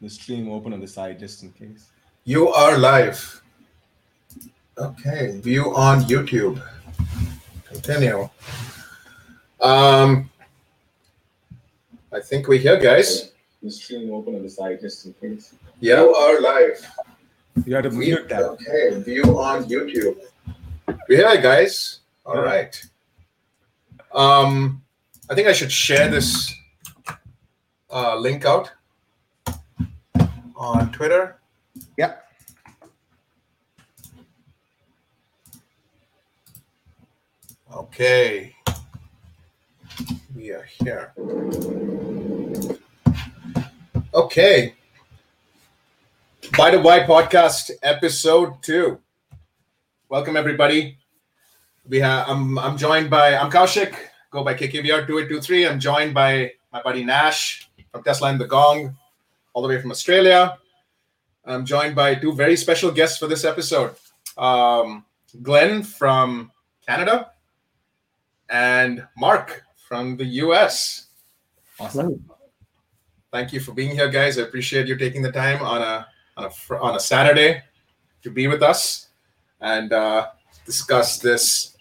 the stream open on the side just in case. You are live. Okay, view on YouTube. Continue. Um, I think we're here, guys. The stream open on the side just in case. Yeah, you are live. You have to mute that. Okay, view on YouTube. We're here, guys. All right. Um, I think I should share this uh, link out on Twitter. Yep. Okay. We are here. Okay. By the Why podcast episode two. Welcome everybody. We have I'm I'm joined by I'm Kaushik, go by KKVR 2823. I'm joined by my buddy Nash from Tesla and the Gong, all the way from Australia. I'm joined by two very special guests for this episode. Um, Glenn from Canada and Mark from the US. Awesome. Thank you for being here, guys. I appreciate you taking the time on a on a on a Saturday to be with us and uh, discuss this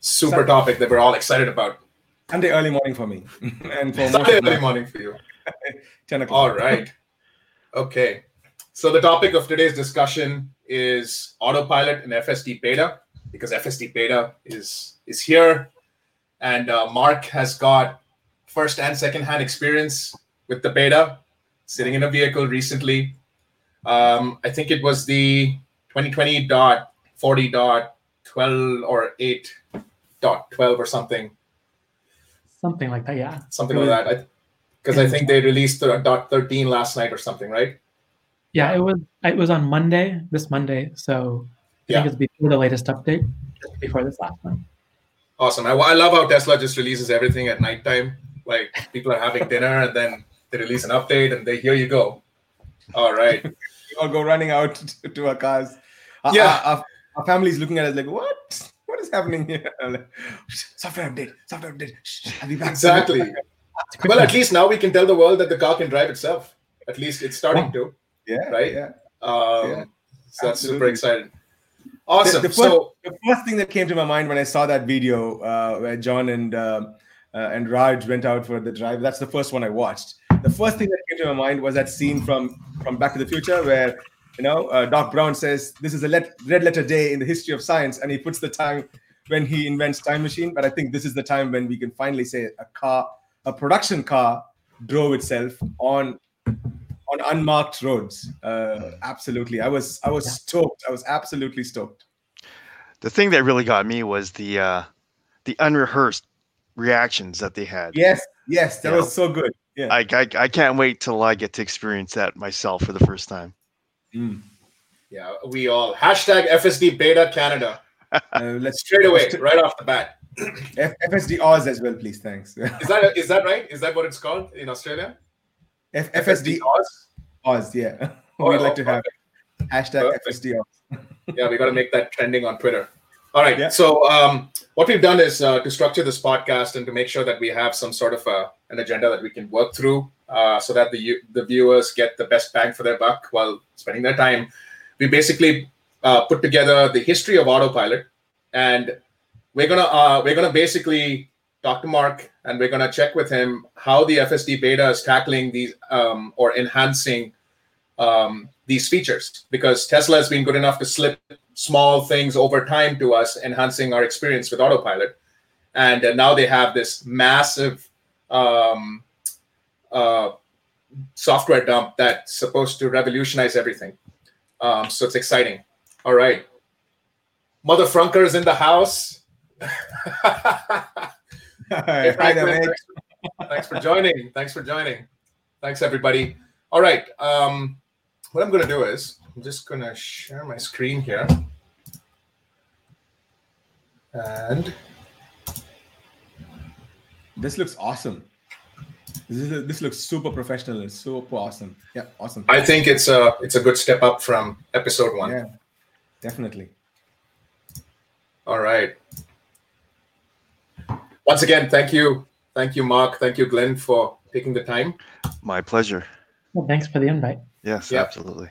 super topic that we're all excited about. Sunday early morning for me, and for Sunday early morning for you. 10 o'clock. All right. Okay. So the topic of today's discussion is autopilot and FSD beta because FSD beta is is here, and uh, Mark has got first and second hand experience with the beta, sitting in a vehicle recently. Um, I think it was the 2020.40.12 or 8.12 or something, something like that. Yeah. something like that. Because I, think they released the dot 13 last night or something, right? Yeah. It was it was on Monday, this Monday. So I Yeah. think it's before the latest update, before this last one. Awesome. I, I love how Tesla just releases everything at nighttime. Like people are having dinner and then they release an update and they here you go. All right. We all go running out to, to our cars. Yeah. Our, our, our family's looking at us like, what? What is happening here? I'm like, software update, software update. Shh, I'll be back. Exactly. Well, at least now we can tell the world that the car can drive itself. At least it's starting to. Yeah. Right? Yeah. Um, Yeah, so that's super exciting. Awesome. The, the, first, so the first thing that came to my mind when I saw that video uh, where John and um uh, and Raj went out for the drive, that's the first one I watched. The first thing that came to my mind was that scene from from Back to the Future where you know uh, Doc Brown says this is a let, red letter day in the history of science, and he puts the time when he invents time machine. But I think this is the time when we can finally say a car, a production car, drove itself on on unmarked roads. Uh, absolutely, I was I was stoked. I was absolutely stoked. the thing that really got me was the uh the unrehearsed reactions that they had Yes, yes, that Yeah. was so good. Yeah. I, I i can't wait till i get to experience that myself for the first time Mm. yeah, we all hashtag FSD beta Canada. Uh, let's Straight away, right off the bat. F- FSD Oz as well, please. Thanks. Is that is that right? Is that what it's called in Australia? F- FSD Oz? Oz, yeah. Oh, We'd like to have hashtag Perfect. FSD Oz. yeah, we got to make that trending on Twitter. All right. Yeah. So um, what we've done is uh, to structure this podcast and to make sure that we have some sort of a, an agenda that we can work through, uh, so that the the viewers get the best bang for their buck while spending their time. We basically uh, put together the history of autopilot, and we're gonna uh, we're gonna basically talk to Mark and we're gonna check with him how the FSD beta is tackling these um, or enhancing um, these features because Tesla has been good enough to slip small things over time to us, enhancing our experience with autopilot. And uh, now they have this massive um, uh, software dump that's supposed to revolutionize everything. Um, so it's exciting. All right. Mother Frunkers in the house. Hi, Franklin, there, thanks, thanks for joining. Thanks for joining. Thanks, everybody. All right. Um, what I'm going to do is I'm just going to share my screen here. And This looks awesome. This, is, this looks super professional. It's super awesome. Yeah, awesome. I think it's a it's a good step up from episode one. Yeah, definitely. All right. Once again, thank you, thank you, Mark, thank you, Glenn, for taking the time. my pleasure Well, thanks for the invite. Yes, Yeah. absolutely.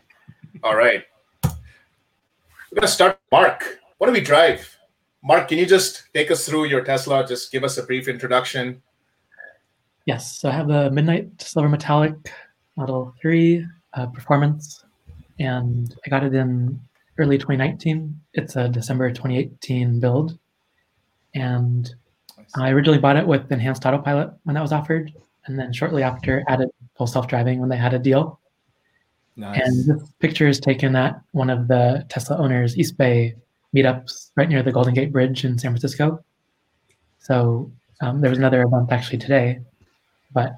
All right. We're going to start. Mark, what do we drive? Mark, can you just take us through your Tesla? Just give us a brief introduction. Yes, so I have the Midnight Silver Metallic Model 3 uh, Performance, and I got it in early 2019. It's a December 2018 build, and I originally bought it with enhanced autopilot when that was offered, and then shortly after added full self-driving when they had a deal. Nice. And this picture is taken at one of the Tesla owners' East Bay meetups right near the Golden Gate Bridge in San Francisco. So um, there was another event actually today, but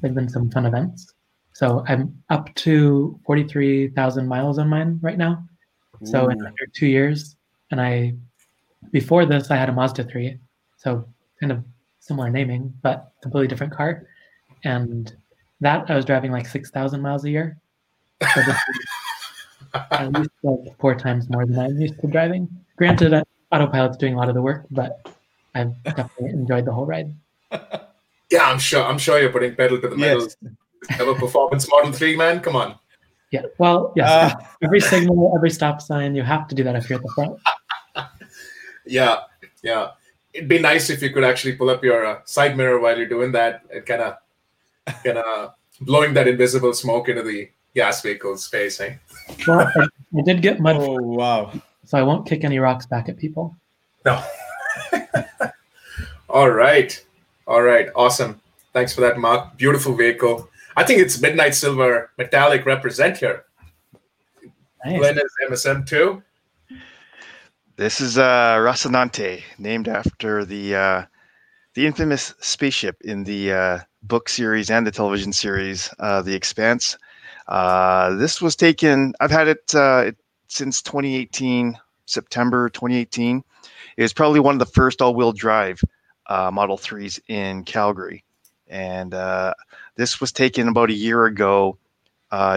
there've been some fun events. So I'm up to 43,000 miles on mine right now. So in under two years, and I before this I had a Mazda 3, so kind of similar naming, but completely different car. And that I was driving like 6,000 miles a year. So this is at least like four times more than I'm used to driving. Granted, uh, autopilot's doing a lot of the work, but I've definitely enjoyed the whole ride. Yeah, I'm sure. I'm sure you're putting pedal to the metal. yes. Have a performance Model 3, man. Come on. Yeah. Well, yes. Uh, every signal, every stop sign, you have to do that if you're at the front. Yeah, yeah. It'd be nice if you could actually pull up your uh, side mirror while you're doing that. It kind of, kind of blowing that invisible smoke into the gas vehicle's face, eh? Well, I, I did get mud, oh wow. so I won't kick any rocks back at people. No. All right. All right. Awesome. Thanks for that, Mark. Beautiful vehicle. I think it's Midnight Silver Metallic represent here. Nice. Glenn is MSM too. This is uh, Rocinante, named after the uh, the infamous spaceship in the uh, book series and the television series, uh, The Expanse. Uh, this was taken. I've had it, uh, it since 2018, September 2018. It was probably one of the first all-wheel drive Model 3s in Calgary, and this was taken about a year ago,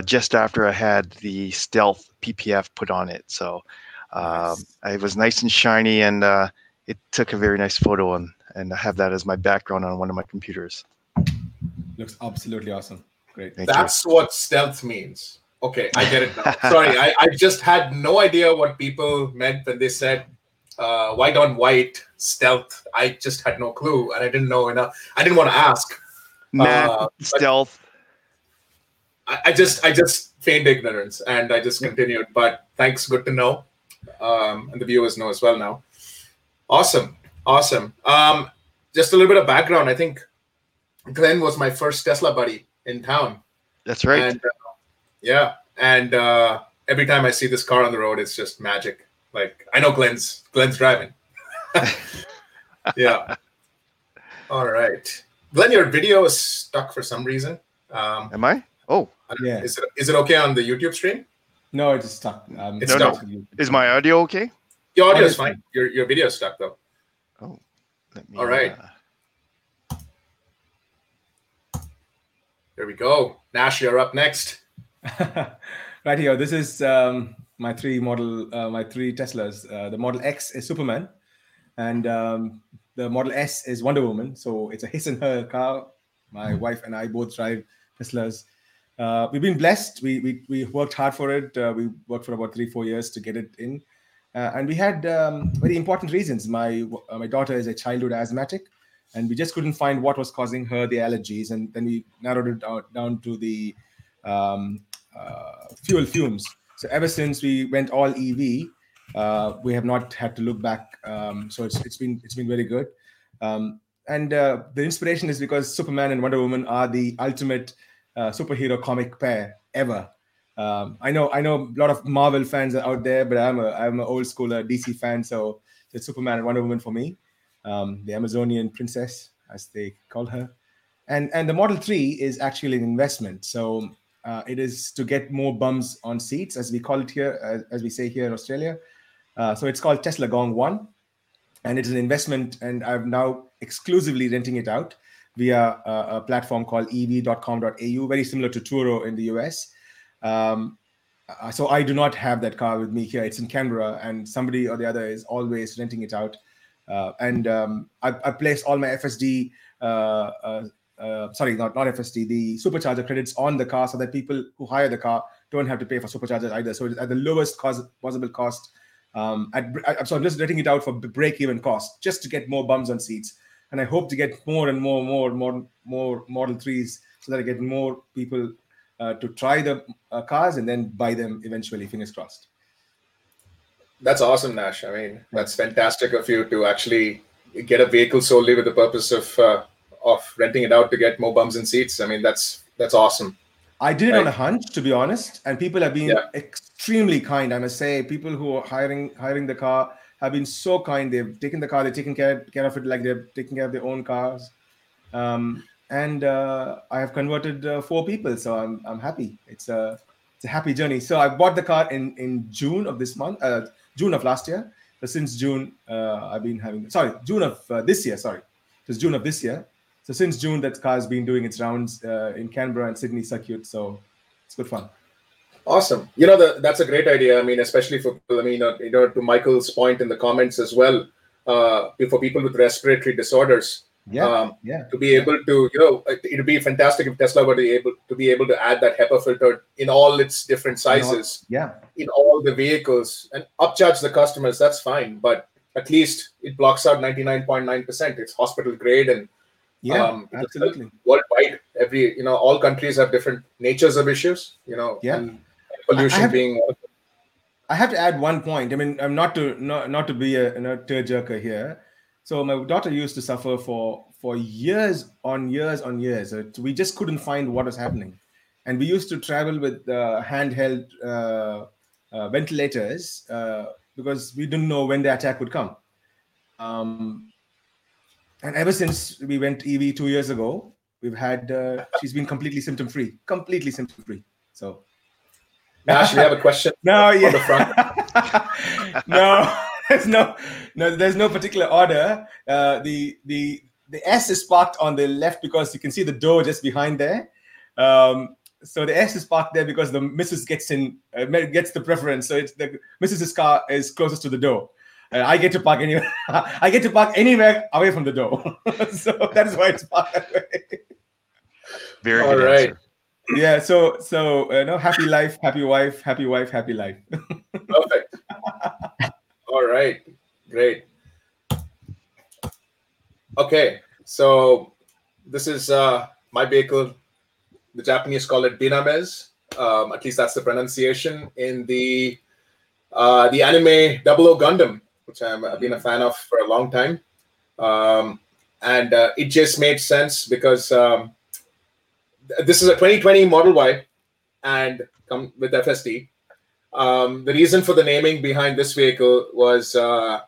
just after I had the Stealth PPF put on it. So. Um, it was nice and shiny, and uh, it took a very nice photo, and and I have that as my background on one of my computers. Looks absolutely awesome. Great. Thank That's what stealth means. Okay, I get it now. Sorry, I, I just had no idea what people meant when they said uh, white on white stealth. I just had no clue, and I didn't know enough. I didn't want to ask. you. Matte Uh, stealth. I, I just I just feigned ignorance and I just continued. But thanks, good to know. Um, and the viewers know as well now. Awesome, awesome. Um, just a little bit of background. I think Glenn was my first Tesla buddy in town. That's right. And uh, yeah, and uh, every time I see this car on the road, it's just magic. Like I know Glenn's Glenn's driving. yeah. All right, Glenn, your video is stuck for some reason. Um, Am I? Oh, Yeah. is it is it okay on the YouTube stream? No, it's stuck. Um, It's stuck. stuck. is my audio okay? Your audio is fine. Your your video is stuck though. Let me, All right. uh, There we go. Nash, you're up next. right here. This is um, my three model, uh, my three Teslas. Uh, the Model X is Superman, and um, the Model S is Wonder Woman. So it's a his and her car. My wife and I both drive Teslas. Uh, we've been blessed. We, we we worked hard for it. Uh, we worked for about three four years to get it in, uh, and we had um, very important reasons. My uh, my daughter is a childhood asthmatic, and we just couldn't find what was causing her the allergies. And then we narrowed it down, down to the um, uh, fuel fumes. So ever since we went all EV, uh, we have not had to look back. Um, so it's it's been it's been very good. Um, and the inspiration is because Superman and Wonder Woman are the ultimate uh, superhero comic pair ever. Um, I know I know a lot of Marvel fans are out there, but I'm a I'm an old school uh, DC fan, so it's Superman and Wonder Woman for me. Um, the Amazonian princess, as they call her, and and the Model Three is actually an investment. So uh, it is to get more bums on seats, as we call it here, as, as we say here in Australia. Uh, so it's called Tesla Gong One, and it's an investment. And I'm now exclusively renting it out via a, a platform called ev.com.au, very similar to Turo in the US. Um, uh, so I do not have that car with me here. It's in Canberra, and somebody or the other is always renting it out. Uh, and um, I, I placed all my FSD uh, uh, uh, sorry, not not FSD, the supercharger credits on the car, so that people who hire the car don't have to pay for superchargers either. So it's at the lowest cost possible cost. Um, at, I, so I'm just letting it out for break even cost, just to get more bums on seats. And I hope to get more and more, and more, more, more Model Threes, so that I get more people uh, to try the uh, cars and then buy them eventually. Fingers crossed. That's awesome, Nash. I mean, that's fantastic of you to actually get a vehicle solely with the purpose of uh, of renting it out to get more bums and seats. I mean, that's that's awesome. I did it right. on a hunch, to be honest, and people have been yeah. extremely kind. I must say, people who are hiring hiring the car have been so kind. They've taken the car, they've taken care, care of it like they're taking care of their own cars. Um, and uh, I have converted uh, four people, so I'm I'm happy. It's a it's a happy journey. So I bought the car in in June of this month, uh, June of last year. So since June, uh, I've been having sorry June of uh, this year. Sorry, it was June of this year. So since June, that car has been doing its rounds uh, in Canberra and Sydney circuit. So it's good fun. Awesome. You know, the, that's a great idea. I mean, especially for I mean, you know, to Michael's point in the comments as well, uh, for people with respiratory disorders. Yeah, um, yeah. To be able to, you know, it would be fantastic if Tesla were to be able to be able to add that HEPA filter in all its different sizes. yeah. In all the vehicles and upcharge the customers. That's fine, but at least it blocks out ninety nine point nine percent. It's hospital grade and yeah, um, absolutely. Worldwide, every you know, all countries have different natures of issues. You know, yeah. Pollution I have, being. I have to add one point. I mean, I'm not to not not to be a you know, tearjerker here. So my daughter used to suffer for for years on years on years. we just couldn't find what was happening, and we used to travel with uh, handheld uh, uh, ventilators uh, because we didn't know when the attack would come. Um, and ever since we went EV two years ago, we've had uh, she's been completely symptom free, completely symptom free. So. Nash, we have a question. No, yeah. no there's no, no, there's no particular order. Uh, the the the S is parked on the left because you can see the door just behind there. Um, so the S is parked there because the Mrs. gets in uh, gets the preference. So it's the Mrs.'s car is closest to the door. Uh, I get to park anywhere. I get to park anywhere away from the door. so that is why it's parked that way. Very all right. Answer. Yeah. So so uh, no happy life, happy wife, happy wife, happy life. Perfect. All right, great. Okay, so this is uh, my vehicle. The Japanese call it Dynames. Um, at least that's the pronunciation in the uh, the anime Double O Gundam, which i have been a fan of for a long time. Um, and uh, it just made sense because um, this is a 2020 Model Y and come with FSD. Um, the reason for the naming behind this vehicle was uh,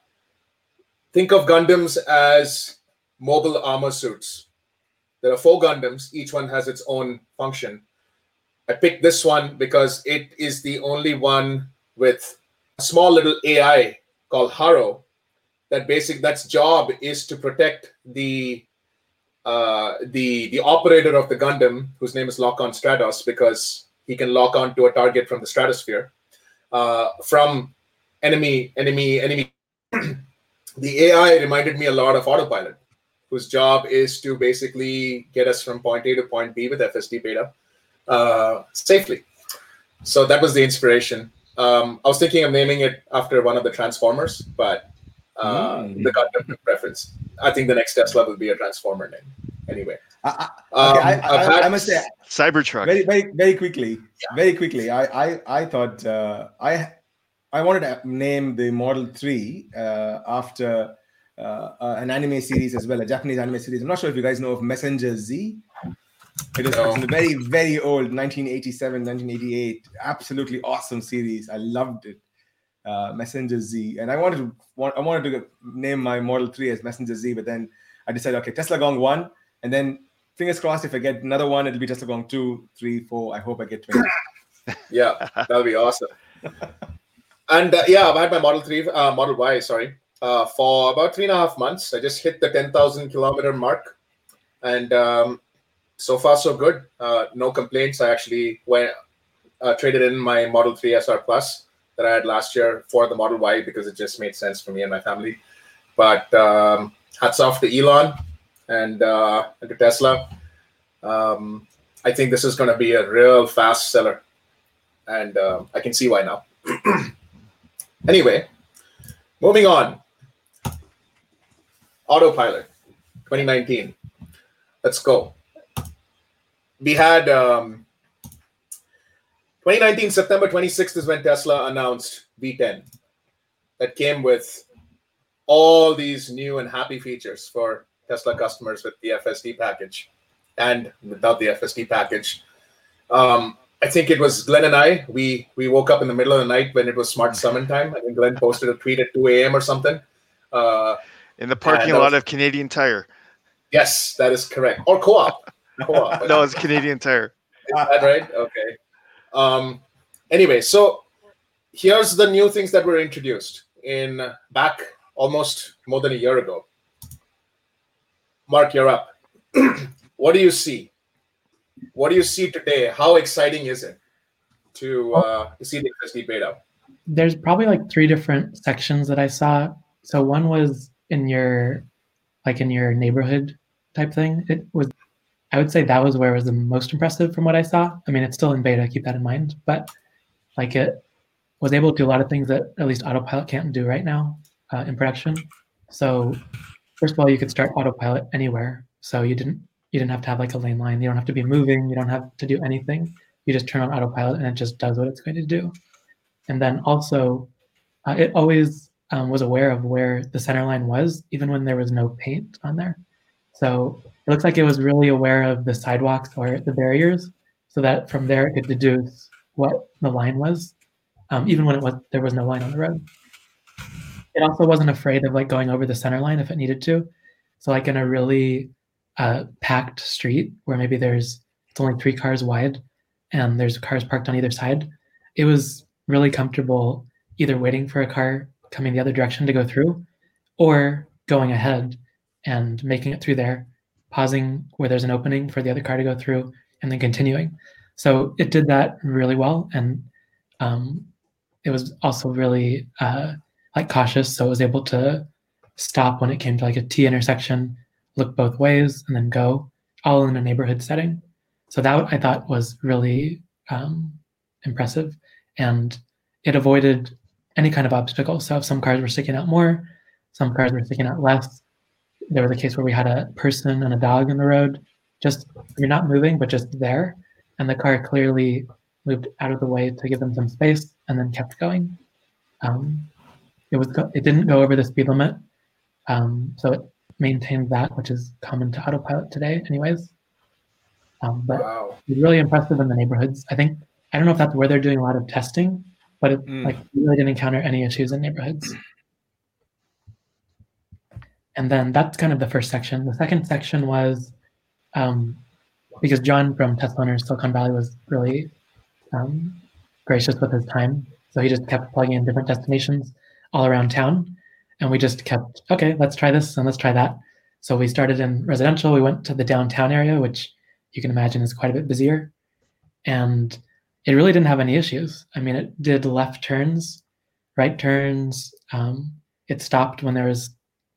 think of Gundams as mobile armor suits. There are four Gundams, each one has its own function. I picked this one because it is the only one with a small little AI called Haro that basic that's job is to protect the uh, the the operator of the Gundam, whose name is Lockon Stratos, because he can lock on to a target from the stratosphere uh, from enemy enemy enemy. The ai reminded me a lot of autopilot whose job is to basically get us from point a to point b with fsd beta uh, safely. So that was the inspiration. Um, i was thinking of naming it after one of the transformers but uh, mm. the Gundam preference i think the next tesla will be a transformer name anyway I, I, okay, um, I, I, I, must say Cybertruck. Very, very, very quickly. Yeah. Very quickly. I, I, I thought uh, I, I wanted to name the Model Three uh, after uh, uh, an anime series as well, a Japanese anime series. I'm not sure if you guys know of Mazinger Z. It is no. very, very old, 1987, 1988. Absolutely awesome series. I loved it. Uh, Mazinger Z, and I wanted to, want, I wanted to name my Model Three as Mazinger Z, but then I decided, okay, Tesla Gong one, and then fingers crossed, if I get another one, it'll be Tesla Gong two, three, four. I hope I get 20. yeah, that'll be awesome. and uh, yeah, I've had my Model 3, uh, Model Y, sorry, uh, for about three and a half months. I just hit the 10,000 kilometer mark. And um, so far, so good. Uh, no complaints. I actually went, uh, traded in my Model 3 SR Plus that I had last year for the Model Y because it just made sense for me and my family. But um, hats off to Elon and uh, and to Tesla. Um, I think this is going to be a real fast seller, and uh, I can see why now. anyway, moving on. Autopilot 2019. Let's go. We had um, 2019 September 26th is when Tesla announced V10 that came with all these new and happy features for Tesla customers with the FSD package and without the FSD package. Um, I think it was Glenn and I. We we woke up in the middle of the night when it was smart summon time. I think Glenn posted a tweet at 2 a.m. or something. Uh, in the parking lot was, of Canadian Tire. Yes, that is correct. Or co-op. co-op. no, it's Canadian Tire. Is that right? Okay. Um, anyway, so here's the new things that were introduced in back almost more than a year ago. Mark, you're up. what do you see? What do you see today? How exciting is it to uh, to see the FSD beta? There's probably like three different sections that I saw. So one was in your like in your neighborhood type thing. It was I would say that was where it was the most impressive from what I saw. I mean, it's still in beta, keep that in mind, but like it was able to do a lot of things that at least autopilot can't do right now uh, in production. So first of all, you could start autopilot anywhere. So you didn't you didn't have to have like a lane line. You don't have to be moving. You don't have to do anything. You just turn on autopilot and it just does what it's going to do. And then also, uh, it always um, was aware of where the center line was, even when there was no paint on there. So it looks like it was really aware of the sidewalks or the barriers, so that from there it could deduce what the line was, um, even when it was there was no line on the road. It also wasn't afraid of like going over the center line if it needed to. So like in a really uh, packed street where maybe there's it's only three cars wide and there's cars parked on either side, it was really comfortable either waiting for a car coming the other direction to go through or going ahead and making it through there, pausing where there's an opening for the other car to go through, and then continuing. So it did that really well, and um, it was also really uh, like cautious. So it was able to stop when it came to like a T intersection, look both ways, and then go, all in a neighborhood setting. So that I thought was really um, impressive, and it avoided any kind of obstacle. So if some cars were sticking out more, some cars were sticking out less, there was a case where we had a person and a dog in the road. Just you're not moving, but just there, and the car clearly moved out of the way to give them some space, and then kept going. Um, it was it didn't go over the speed limit, um, so it maintained that, which is common to autopilot today, anyways. Um, but wow. really impressive in the neighborhoods. I think I don't know if that's where they're doing a lot of testing, but it mm. like we really didn't encounter any issues in neighborhoods. And then that's kind of the first section. The second section was um, because John from Tesla Owners Silicon Valley was really um, gracious with his time. So he just kept plugging in different destinations all around town. And we just kept, okay, let's try this and let's try that. So we started in residential. We went to the downtown area, which you can imagine is quite a bit busier. And it really didn't have any issues. I mean, it did left turns, right turns. Um, it stopped when there was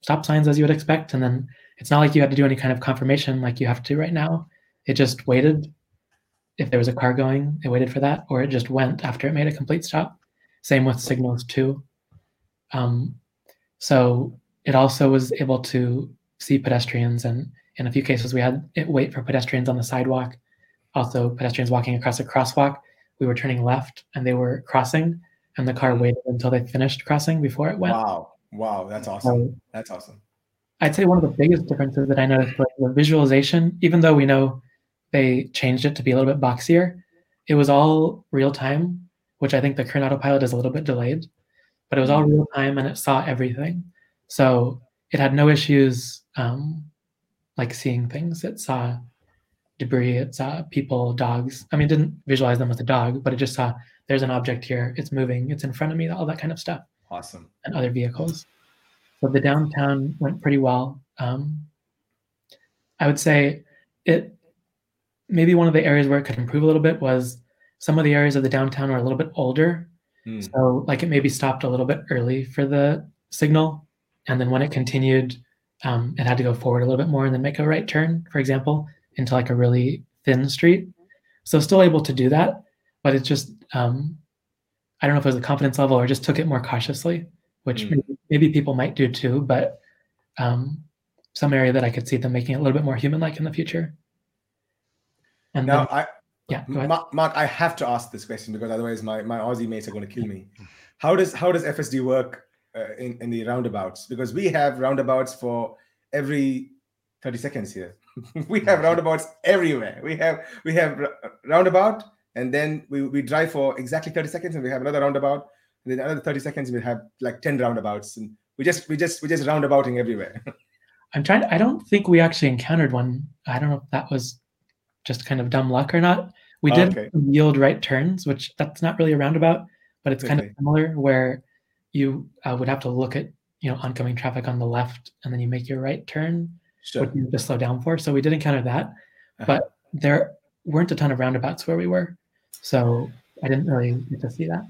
stop signs as you would expect. And then it's not like you had to do any kind of confirmation like you have to right now. It just waited. If there was a car going, it waited for that, or it just went after it made a complete stop. Same with signals too. Um, so it also was able to see pedestrians, and in a few cases we had it wait for pedestrians on the sidewalk. Also, pedestrians walking across a crosswalk. We were turning left, and they were crossing, and the car waited until they finished crossing before it went. Wow. Wow, that's awesome. that's awesome. I'd say one of the biggest differences that I noticed was the visualization, even though we know they changed it to be a little bit boxier, it was all real time, which I think the current autopilot is a little bit delayed, but it was all mm-hmm. real time and it saw everything. So it had no issues um, like seeing things. It saw debris, it saw people, dogs. I mean, didn't visualize them as a dog, but it just saw there's an object here, it's moving, it's in front of me, all that kind of stuff. Awesome. And other vehicles. So the downtown went pretty well. Um, I would say it maybe one of the areas where it could improve a little bit was some of the areas of the downtown are a little bit older. Mm. So like it maybe stopped a little bit early for the signal. And then when it continued, um, it had to go forward a little bit more and then make a right turn, for example. into like a really thin street. So still able to do that, but it's just um, I don't know if it was a confidence level or just took it more cautiously, which Mm. maybe, maybe people might do too. But um, some area that I could see them making it a little bit more human-like in the future. And Now, then, I, yeah, go ahead. Mark, Mark, I have to ask this question because otherwise my, my Aussie mates are going to kill me. How does how does FSD work uh, in in the roundabouts? Because we have roundabouts for every thirty seconds here. we have roundabouts everywhere. We have we have roundabout, and then we, we drive for exactly thirty seconds, and we have another roundabout, and then another thirty seconds. We have like ten roundabouts, and we just we just we just roundabouting everywhere. I'm trying. to, I don't think we actually encountered one. I don't know if that was just kind of dumb luck or not. We did Okay. yield right turns, which that's not really a roundabout, but it's kind Okay. of similar where you uh, would have to look at you know oncoming traffic on the left, and then you make your right turn, sure. which you have to slow down for. So we did encounter that, Uh-huh. but there weren't a ton of roundabouts where we were, so I didn't really get to see that.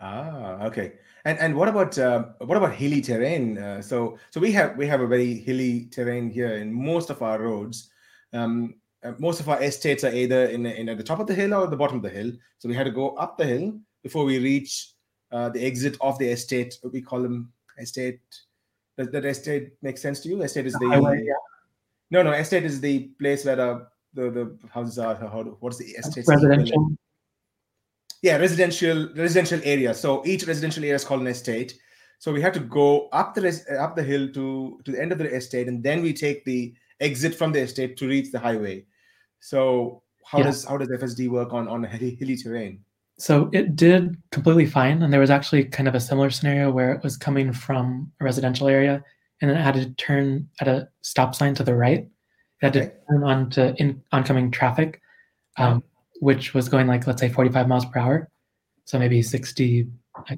Ah, okay. And and what about uh, what about hilly terrain? Uh, so so we have we have a very hilly terrain here in most of our roads. Um, uh, most of our estates are either in, in at the top of the hill or the bottom of the hill. So we had to go up the hill before we reach uh, the exit of the estate. We call them estate. Does that estate make sense to you? Estate is the, highway, yeah. no no estate is the place where the the, the houses are. How, do- what's the estate? Residential. yeah residential residential area so each residential area is called an estate so we have to go up the res- up the hill to to the end of the estate and then we take the exit from the estate to reach the highway so how Yeah. does how does fsd work on on hilly, hilly terrain So it did completely fine. And there was actually kind of a similar scenario where it was coming from a residential area and then it had to turn at a stop sign to the right. Had to turn on to in, oncoming traffic, um, which was going like, let's say 45 miles per hour. So maybe 60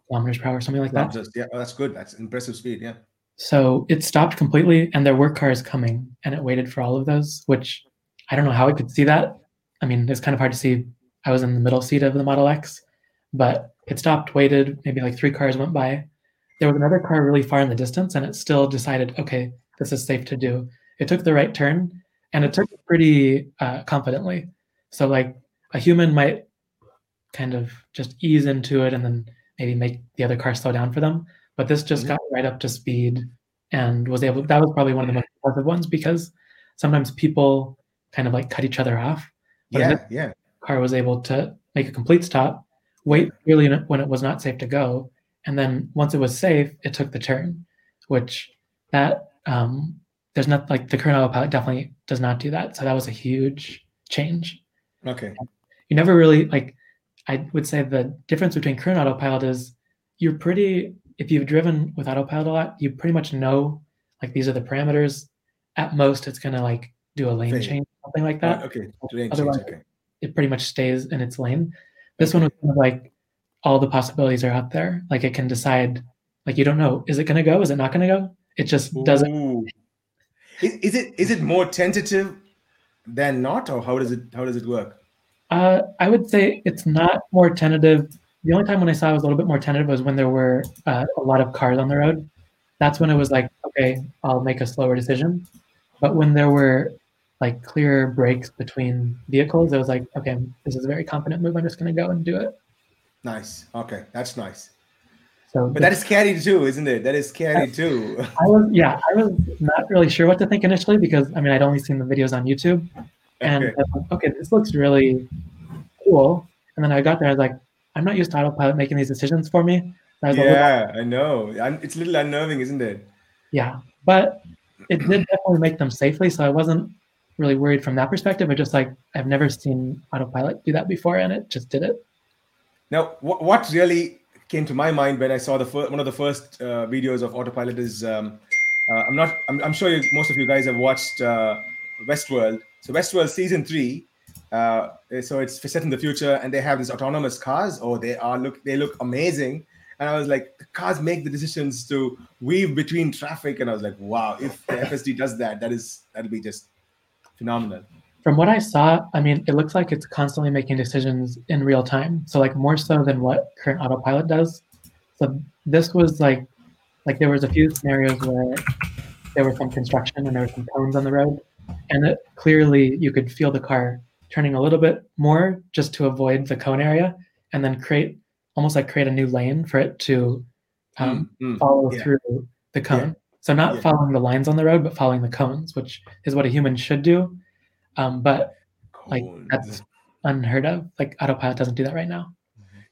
kilometers per hour, something like that. Yeah oh, that's good that's impressive speed yeah So it stopped completely, and there were cars coming, and it waited for all of those. Which I don't know how I could see that. I mean, it's kind of hard to see. I was in the middle seat of the Model X, but it stopped, waited. Maybe like three cars went by. There was another car really far in the distance, and it still decided, okay, this is safe to do. It took the right turn, and it took it pretty uh, confidently. So like a human might kind of just ease into it, and then maybe make the other car slow down for them. But this just Mhm. got right up to speed and was able. That was probably one of the most impressive ones because sometimes people kind of like cut each other off. But yeah yeah car was able to make a complete stop, wait really when it was not safe to go, and then once it was safe, it took the turn, which that um, there's not like the current autopilot definitely does not do that. So that was a huge change. Okay. You never really like i would say the difference between current autopilot is you're pretty if you've driven with autopilot a lot you pretty much know like these are the parameters. At most it's going to like do a lane Fade. change something like that. Uh, okay. Change, Otherwise- okay. it pretty much stays in its lane. This one was kind of like all the possibilities are out there. Like it can decide like you don't know is it going to go? Is it not going to go? It just doesn't Ooh. Is, is it is it more tentative than not or how does it how does it work Uh, I would say it's not more tentative. The only time when I saw it was a little bit more tentative was when there were uh, a lot of cars on the road. That's when it was like, okay, I'll make a slower decision. But when there were like clear breaks between vehicles, it was like, okay, this is a very confident move. I'm just going to go and do it. nice okay that's nice So but that is scary too isn't it that is scary too I was, yeah, I was not really sure what to think initially because I mean, I'd only seen the videos on YouTube. And Okay. I was like, okay, this looks really cool. And then I got there, I was like, I'm not used to autopilot making these decisions for me. I a little- yeah, I know. It's a little unnerving, isn't it? yeah. But it did definitely make them safely. So I wasn't really worried from that perspective. But just like, I've never seen autopilot do that before and it just did it. Now, what, what really came to my mind when I saw the fir- one of the first uh, videos of autopilot is um, uh, I'm not I'm, I'm sure you, most of you guys have watched uh, Westworld. So Westworld season three. Uh, so it's set in the future, and they have these autonomous cars. Oh, they are look they look amazing. And I was like, the cars make the decisions to weave between traffic, and I was like, wow, if the FSD does that, that is that'll be just phenomenal. From what I saw, I mean, it looks like it's constantly making decisions in real time. So like more so than what current autopilot does. So this was like, like there was a few scenarios where there was some construction and there were some cones on the road, and it clearly you could feel the car turning a little bit more just to avoid the cone area, and then create almost like create a new lane for it to um, Mm, mm. follow yeah. through the cone. So not Yeah. following the lines on the road, but following the cones, which is what a human should do. Um, but like that's unheard of. Like autopilot doesn't do that right now.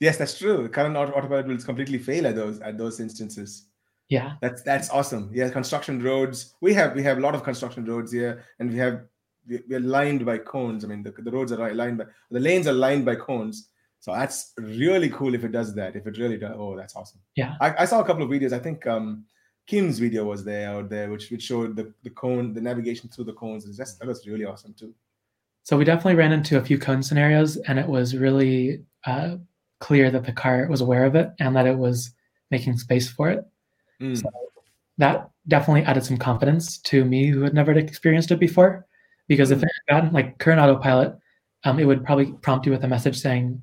yes, that's true. Current auto- autopilot will completely fail at those at those instances. Yeah. That's that's awesome. Yeah, construction roads. We have we have a lot of construction roads here, and we have we- we're lined by cones. I mean, the, the roads are lined by the lanes are lined by cones. So that's really cool if it does that. If it really does, oh, that's awesome. Yeah. I, I saw a couple of videos. I think um, Kim's video was there out there, which which showed the the cone, the navigation through the cones. That was really awesome too. So we definitely ran into a few cone scenarios, and it was really uh, clear that the car was aware of it and that it was making space for it. Mm. So that definitely added some confidence to me who had never experienced it before. Because if Mm. it had gotten like current autopilot, um, it would probably prompt you with a message saying,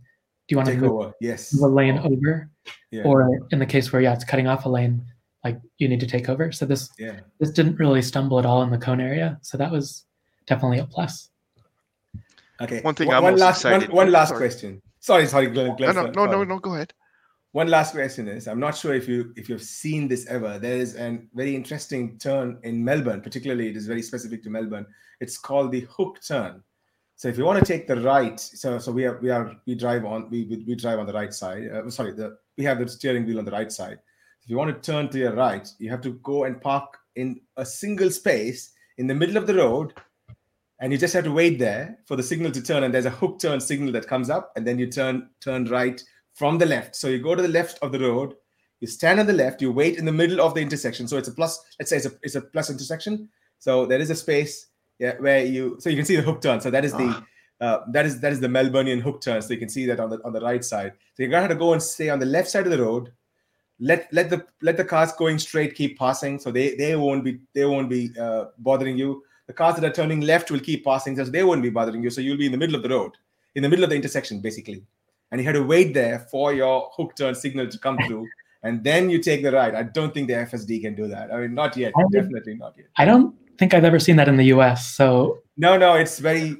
"Do you want to move. Yes. the lane over?" Yeah. Or in the case where yeah, it's cutting off a lane, like you need to take over. So this yeah. this didn't really stumble at all in the cone area. So that was definitely a plus. Okay. One thing One, I'm one last one, excited- one last Sorry. question. Sorry, sorry, Glenn. No, Glenn no, sorry, no, no, sorry. no. Go ahead. One last question is: I'm not sure if you if you've seen this ever. There is a very interesting turn in Melbourne, particularly it is very specific to Melbourne. It's called the hook turn. So if you want to take the right, so so we are we are we drive on we we, we drive on the right side. Uh, sorry, the we have the steering wheel on the right side. If you want to turn to your right, you have to go and park in a single space in the middle of the road, and you just have to wait there for the signal to turn. And there's a hook turn signal that comes up, and then you turn turn right from the left. So you go to the left of the road, you stand on the left, you wait in the middle of the intersection. So it's a plus, let's say it's a it's a plus intersection. So there is a space yeah, where you so you can see the hook turn. So that is the uh, that is that is the Melbourneian hook turn. So you can see that on the on the right side. So you're gonna have to go and stay on the left side of the road. Let let the let the cars going straight keep passing. So they they won't be they won't be uh, bothering you. The cars that are turning left will keep passing, so they won't be bothering you. So you'll be in the middle of the road, in the middle of the intersection, basically and you had to wait there for your hook turn signal to come through, and then you take the right. I don't think the FSD can do that. I mean, not yet. I Definitely not yet. I don't think I've ever seen that in the US. So No, no, it's very.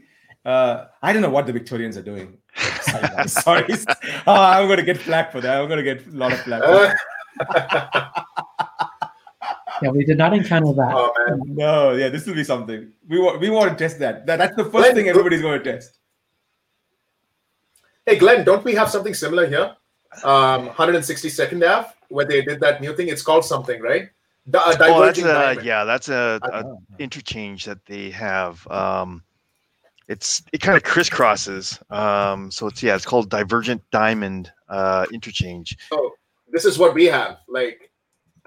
Uh, I don't know what the Victorians are doing. Sorry, sorry. Oh, I'm going to get flack for that. I'm going to get a lot of flack. yeah, we did not encounter that. oh man. No, yeah, this will be something. We want we want to test that. that that's the first Glenn, thing everybody's going to test. Hey Glenn, don't we have something similar here? Um, 162nd Ave, where they did that new thing. It's called something, right? Di- uh, Oh, that's a diamond. yeah, that's a, I a interchange that they have. Um, it's it kind of crisscrosses. Um, so it's yeah, it's called divergent diamond uh, interchange. So this is what we have, like,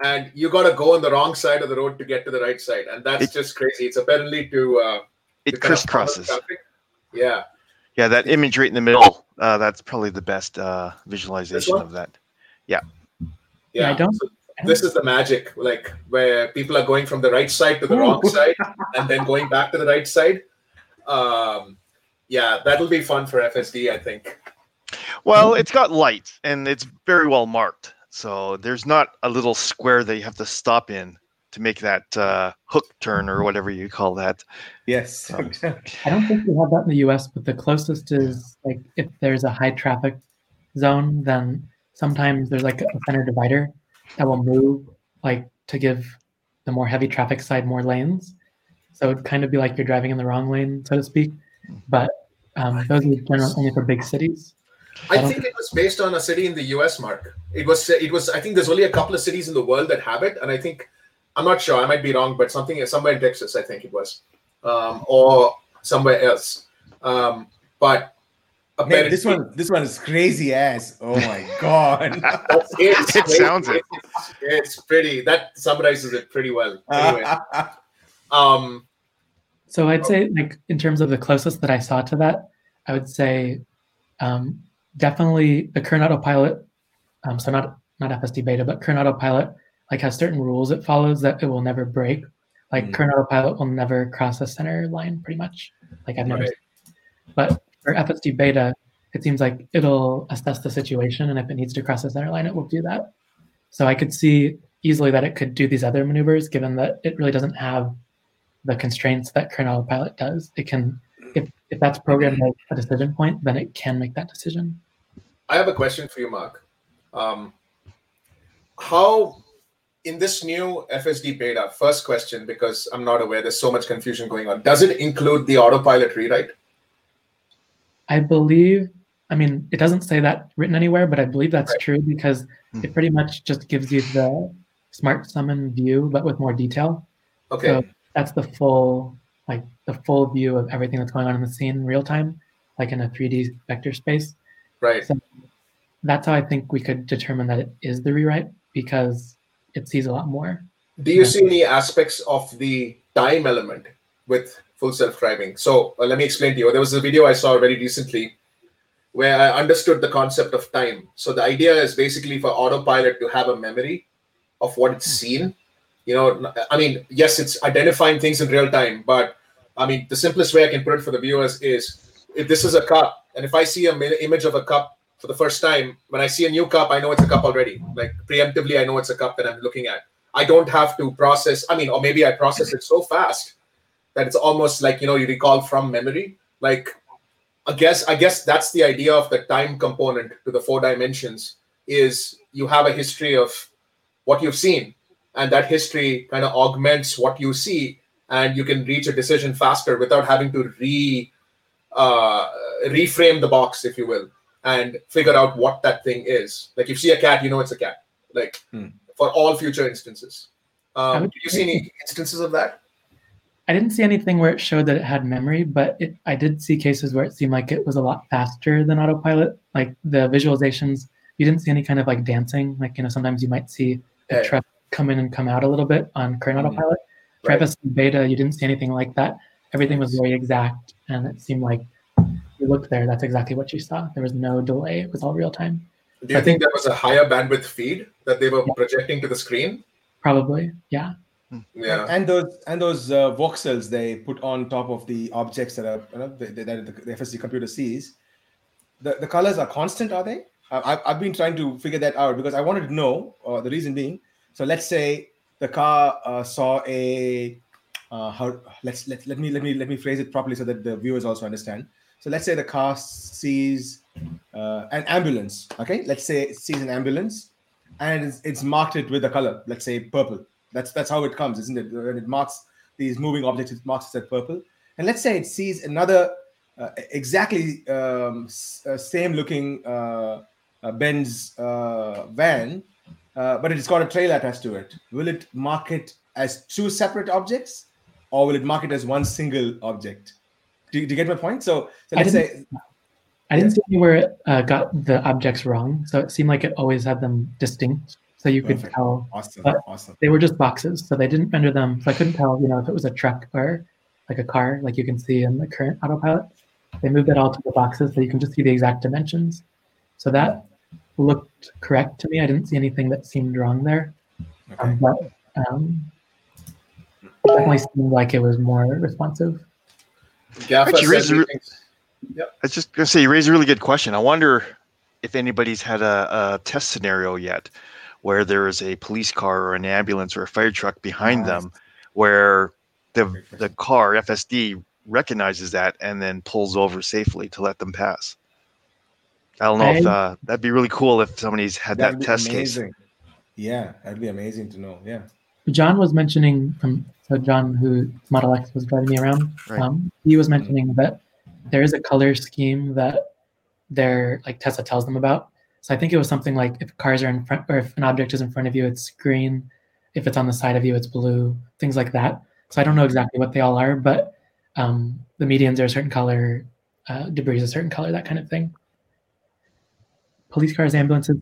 and you got to go on the wrong side of the road to get to the right side, and that's It- just crazy. It's apparently to uh, It to kind of follow crisscrosses. Yeah, Yeah, that image right in the middle. Uh, that's probably the best uh, visualization of that. yeah. Yeah, I don't- So this is the magic, like where people are going from the right side to the wrong side, and then going back to the right side. Um, yeah, that'll be fun for FSD, I think. Well, it's got lights and it's very well marked. So there's not a little square that you have to stop in to make that uh, hook turn or whatever you call that. Yes. Um, I don't think we have that in the US, but the closest is like if there's a high traffic zone, then sometimes there's like a center divider that will move like to give the more heavy traffic side more lanes. So it'd kind of be like you're driving in the wrong lane, so to speak. But um, those are generally only for big cities. I I don't- think it was based on a city in the US, Mark. It was. It was. I think there's only a couple of cities in the world that have it, and I think I'm not sure. I might be wrong, but something somewhere in Texas, I think it was, um, or somewhere else. Um, but Man, apparently, this one this one is crazy ass. Oh my god. it's, It sounds it. It's, it's pretty. That summarizes it pretty well. Anyway, um, So I'd say, like in terms of the closest that I saw to that, I would say um, definitely the current autopilot. Um, so not not FSD beta, but current autopilot like has certain rules it follows that it will never break. Like Mm. current autopilot will never cross the center line, pretty much. Like I've never. Right. But for FSD beta, it seems like it'll assess the situation, and if it needs to cross the center line, it will do that. So I could see easily that it could do these other maneuvers, given that it really doesn't have the constraints that current autopilot does. It can, if, if that's programmed as a decision point, then it can make that decision. I have a question for you, Mark. Um, how in this new FSD beta, first question, because I'm not aware, there's so much confusion going on. Does it include the autopilot rewrite? I believe, I mean, it doesn't say that written anywhere, but I believe that's Right. true because Hmm. it pretty much just gives you the smart summon view, but with more detail. Okay. So that's the full, like the full view of everything that's going on in the scene in real time, like in a 3D vector space. right. So that's how I think we could determine that it is the rewrite because it sees a lot more. Do you Yeah. see any aspects of the time element with full self-driving? So uh, let me explain to you. There was a video I saw very recently where I understood the concept of time. So the idea is basically for autopilot to have a memory of what it's seen. You know, I mean, yes, it's identifying things in real time, but I mean, the simplest way I can put it for the viewers is if this is a cup, and if I see a image of a cup for the first time, when I see a new cup, I know it's a cup already. Like preemptively, I know it's a cup that I'm looking at. I don't have to process. I mean, or maybe I process it so fast that it's almost like you know you recall from memory. Like, I guess I guess that's the idea of the time component to the four dimensions is you have a history of what you've seen, and that history kind of augments what you see, and you can reach a decision faster without having to re uh, reframe the box, if you will, and figure out what that thing is. Like if you see a cat, you know it's a cat. Like Hmm. for all future instances. I Um, would do you see any instances of that? I didn't see anything where it showed that it had memory, but it, I did see cases where it seemed like it was a lot faster than autopilot. Like the visualizations, you didn't see any kind of like dancing. Like, you know, sometimes you might see a Yeah. truck come in and come out a little bit on current Mhm. autopilot. For Right. FSD beta, you didn't see anything like that. Everything was very exact, and it seemed like you looked there, that's exactly what you saw. There was no delay, it was all real time. Do you I think there was a higher bandwidth feed that they were Yeah. projecting to the screen? Probably, yeah. Yeah. And those and those uh, voxels they put on top of the objects that are you know, that that the, the FSD computer sees. The, the colors are constant, are they? I- I've, I've been trying to figure that out because I wanted to know. Uh, the reason being, so let's say the car uh, saw a uh, how let's let, let me let me let me phrase it properly so that the viewers also understand. So let's say the car sees uh, an ambulance. Okay, let's say it sees an ambulance, and it's, it's marked it with a color. Let's say purple. That's that's how it comes, isn't it? When it marks these moving objects, it marks it as purple. And let's say it sees another uh, exactly um, s- uh, same looking uh, uh, Benz uh, van, uh, but it's got a trailer attached to it. Will it mark it as two separate objects, or will it mark it as one single object? Do you, do you get my point? So, so I let's didn't- say I didn't see anywhere it uh, got the objects wrong, so it seemed like it always had them distinct, so you could tell awesome, But- awesome. they were just boxes, so they didn't render them. So I couldn't tell, you know, if it was a truck or like a car, like you can see in the current autopilot. They moved it all to the boxes, so you can just see the exact dimensions. So that looked correct to me. I didn't see anything that seemed wrong there, Okay. um, but um, it definitely seemed like it was more responsive. Gaffa Actually, said raise a re- thinks- I was just gonna say you raised a really good question. I wonder if anybody's had a, a test scenario yet where there is a police car or an ambulance or a fire truck behind Nice. them where the the car FSD recognizes that and then pulls over safely to let them pass. I don't know if uh, that'd be really cool if somebody's had That'd that be test case. Yeah, that'd be amazing to know. Yeah. John was mentioning from so John, who Model X was driving me around, Right. um, he was mentioning that there is a color scheme that their like Tesla tells them about. So I think it was something like if cars are in front or if an object is in front of you, it's green. If it's on the side of you, it's blue. Things like that. So I don't know exactly what they all are, but um, the medians are a certain color, uh, debris is a certain color, that kind of thing. Police cars, ambulances.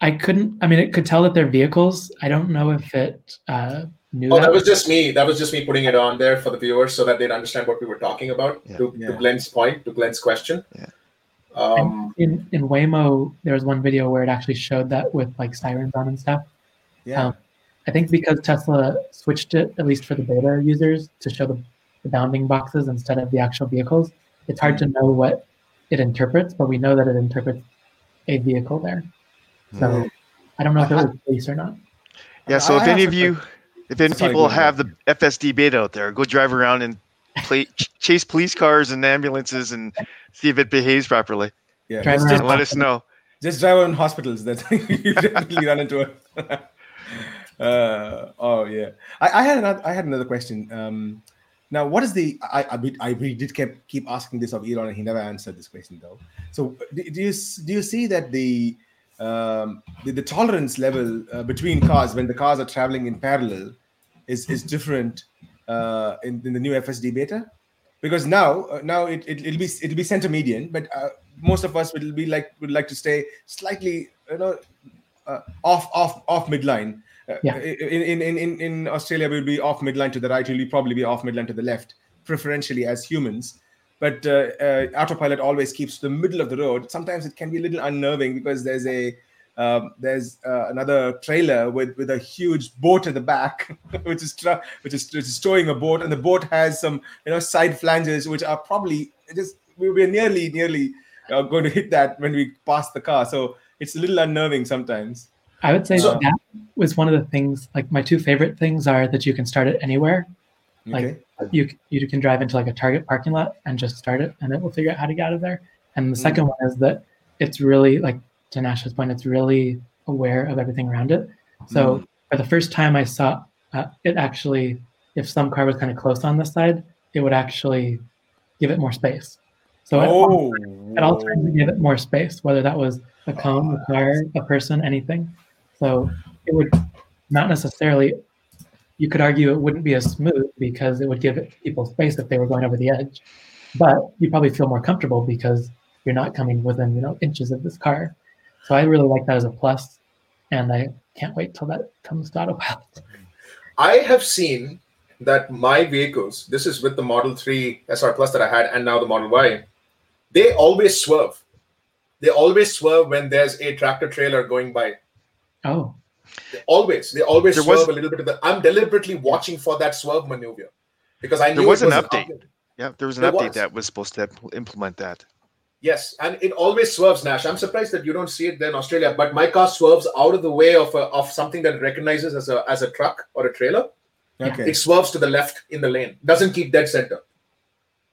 I couldn't. I mean, it could tell that they're vehicles. I don't know if it uh, knew Oh, that. that was just me. That was just me putting it on there for the viewers so that they'd understand what we were talking about. Yeah. To, Yeah. to Glenn's point, to Glenn's question. Yeah. Um, in in Waymo, there was one video where it actually showed that with like sirens on and stuff. Yeah. Um, I think because Tesla switched it, at least for the beta users, to show the, the bounding boxes instead of the actual vehicles, it's hard to know what it interprets, but we know that it interprets a vehicle there. So Mhm. I don't know if it was police or not. Yeah. So I if any of a- you, If any Sorry, people have the FSD beta out there, go drive around and play, ch- chase police cars and ambulances and see if it behaves properly. Yeah, Drive just, around. just, And let us know. just drive around hospitals. That you definitely run into it. uh, oh yeah, I, I had another. I had another question. Um, now, what is the? I I, be- I really did keep keep asking this of Elon, and he never answered this question though. So, do, you do you see that the um, the, the tolerance level uh, between cars when the cars are traveling in parallel is is different uh, in, in the new FSD beta? Because now uh, now it, it it'll be it'll be center median, but uh, most of us will be like would like to stay slightly you know uh, off off off midline. Uh. In, in in in Australia, we'll be off midline to the right. We'll probably be off midline to the left, preferentially as humans. But uh, uh, autopilot always keeps the middle of the road. Sometimes it can be a little unnerving because there's a um, there's uh, another trailer with with a huge boat at the back, which is which is which is towing a boat, and the boat has some you know side flanges which are probably just we we're nearly nearly uh, going to hit that when we pass the car. So it's a little unnerving sometimes. I would say So- that was one of the things. Like my two favorite things are that you can start it anywhere. Like Okay. you you can drive into like a Target parking lot and just start it, and it will figure out how to get out of there. And the Mm. second one is that it's really like to Nash's point, it's really aware of everything around it. So for the first time, I saw uh, it actually, if some car was kind of close on this side, it would actually give it more space. So at, all, oh, at all times, it gave it more space, whether that was a cone, a car, a person, anything. So it would not necessarily. You could argue it wouldn't be as smooth because it would give people space if they were going over the edge, but you probably feel more comfortable because you're not coming within you know inches of this car. So I really like that as a plus, and I can't wait till that comes to autopilot. I have seen that my vehicles, this is with the Model 3 SR Plus that I had and now the Model Y, they always swerve. They always swerve when there's a tractor trailer going by. Oh, They always, they always There swerve was- a little bit of the. I'm deliberately watching for that swerve maneuver because I knew there was it an was update. Yeah, there was an There update was. that was supposed to implement that. Yes, and it always swerves, Nash. I'm surprised that you don't see it there in Australia, but my car swerves out of the way of a, of something that it recognizes as a as a truck or a trailer. Okay. It swerves to the left in the lane. Doesn't keep dead center.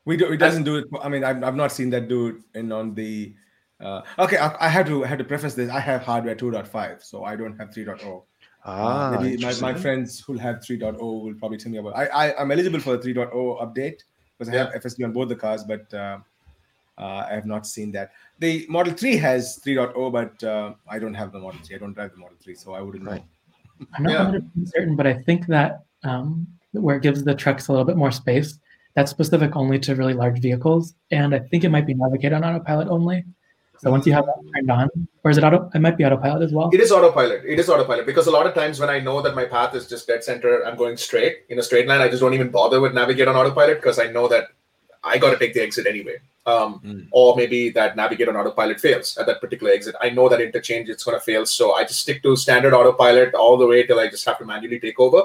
We do. It doesn't do it. I mean, I've, I've not seen that do it in on the. Uh, okay, I, I have to I have to preface this. I have hardware 2.5, so I don't have 3.0. Ah, Uh, maybe my, my friends who have 3.0 will probably tell me about. I, I I'm eligible for the 3.0 update because I have FSD on both the cars, but uh, uh, I have not seen that. The Model 3 has 3.0, but uh, I don't have the Model 3. I don't drive the Model 3, so I wouldn't know. I'm not Yeah. 100% certain, but I think that um, where it gives the trucks a little bit more space, that's specific only to really large vehicles. And I think it might be navigate on autopilot only. So once you have that turned on, or is it auto? It might be autopilot as well. It is autopilot. It is autopilot because a lot of times when I know that my path is just dead center, I'm going straight in a straight line. I just don't even bother with navigate on autopilot because I know that I got to take the exit anyway. Um, Mm. Or maybe that navigate on autopilot fails at that particular exit. I know that interchange it's going to fail, so I just stick to standard autopilot all the way till I just have to manually take over.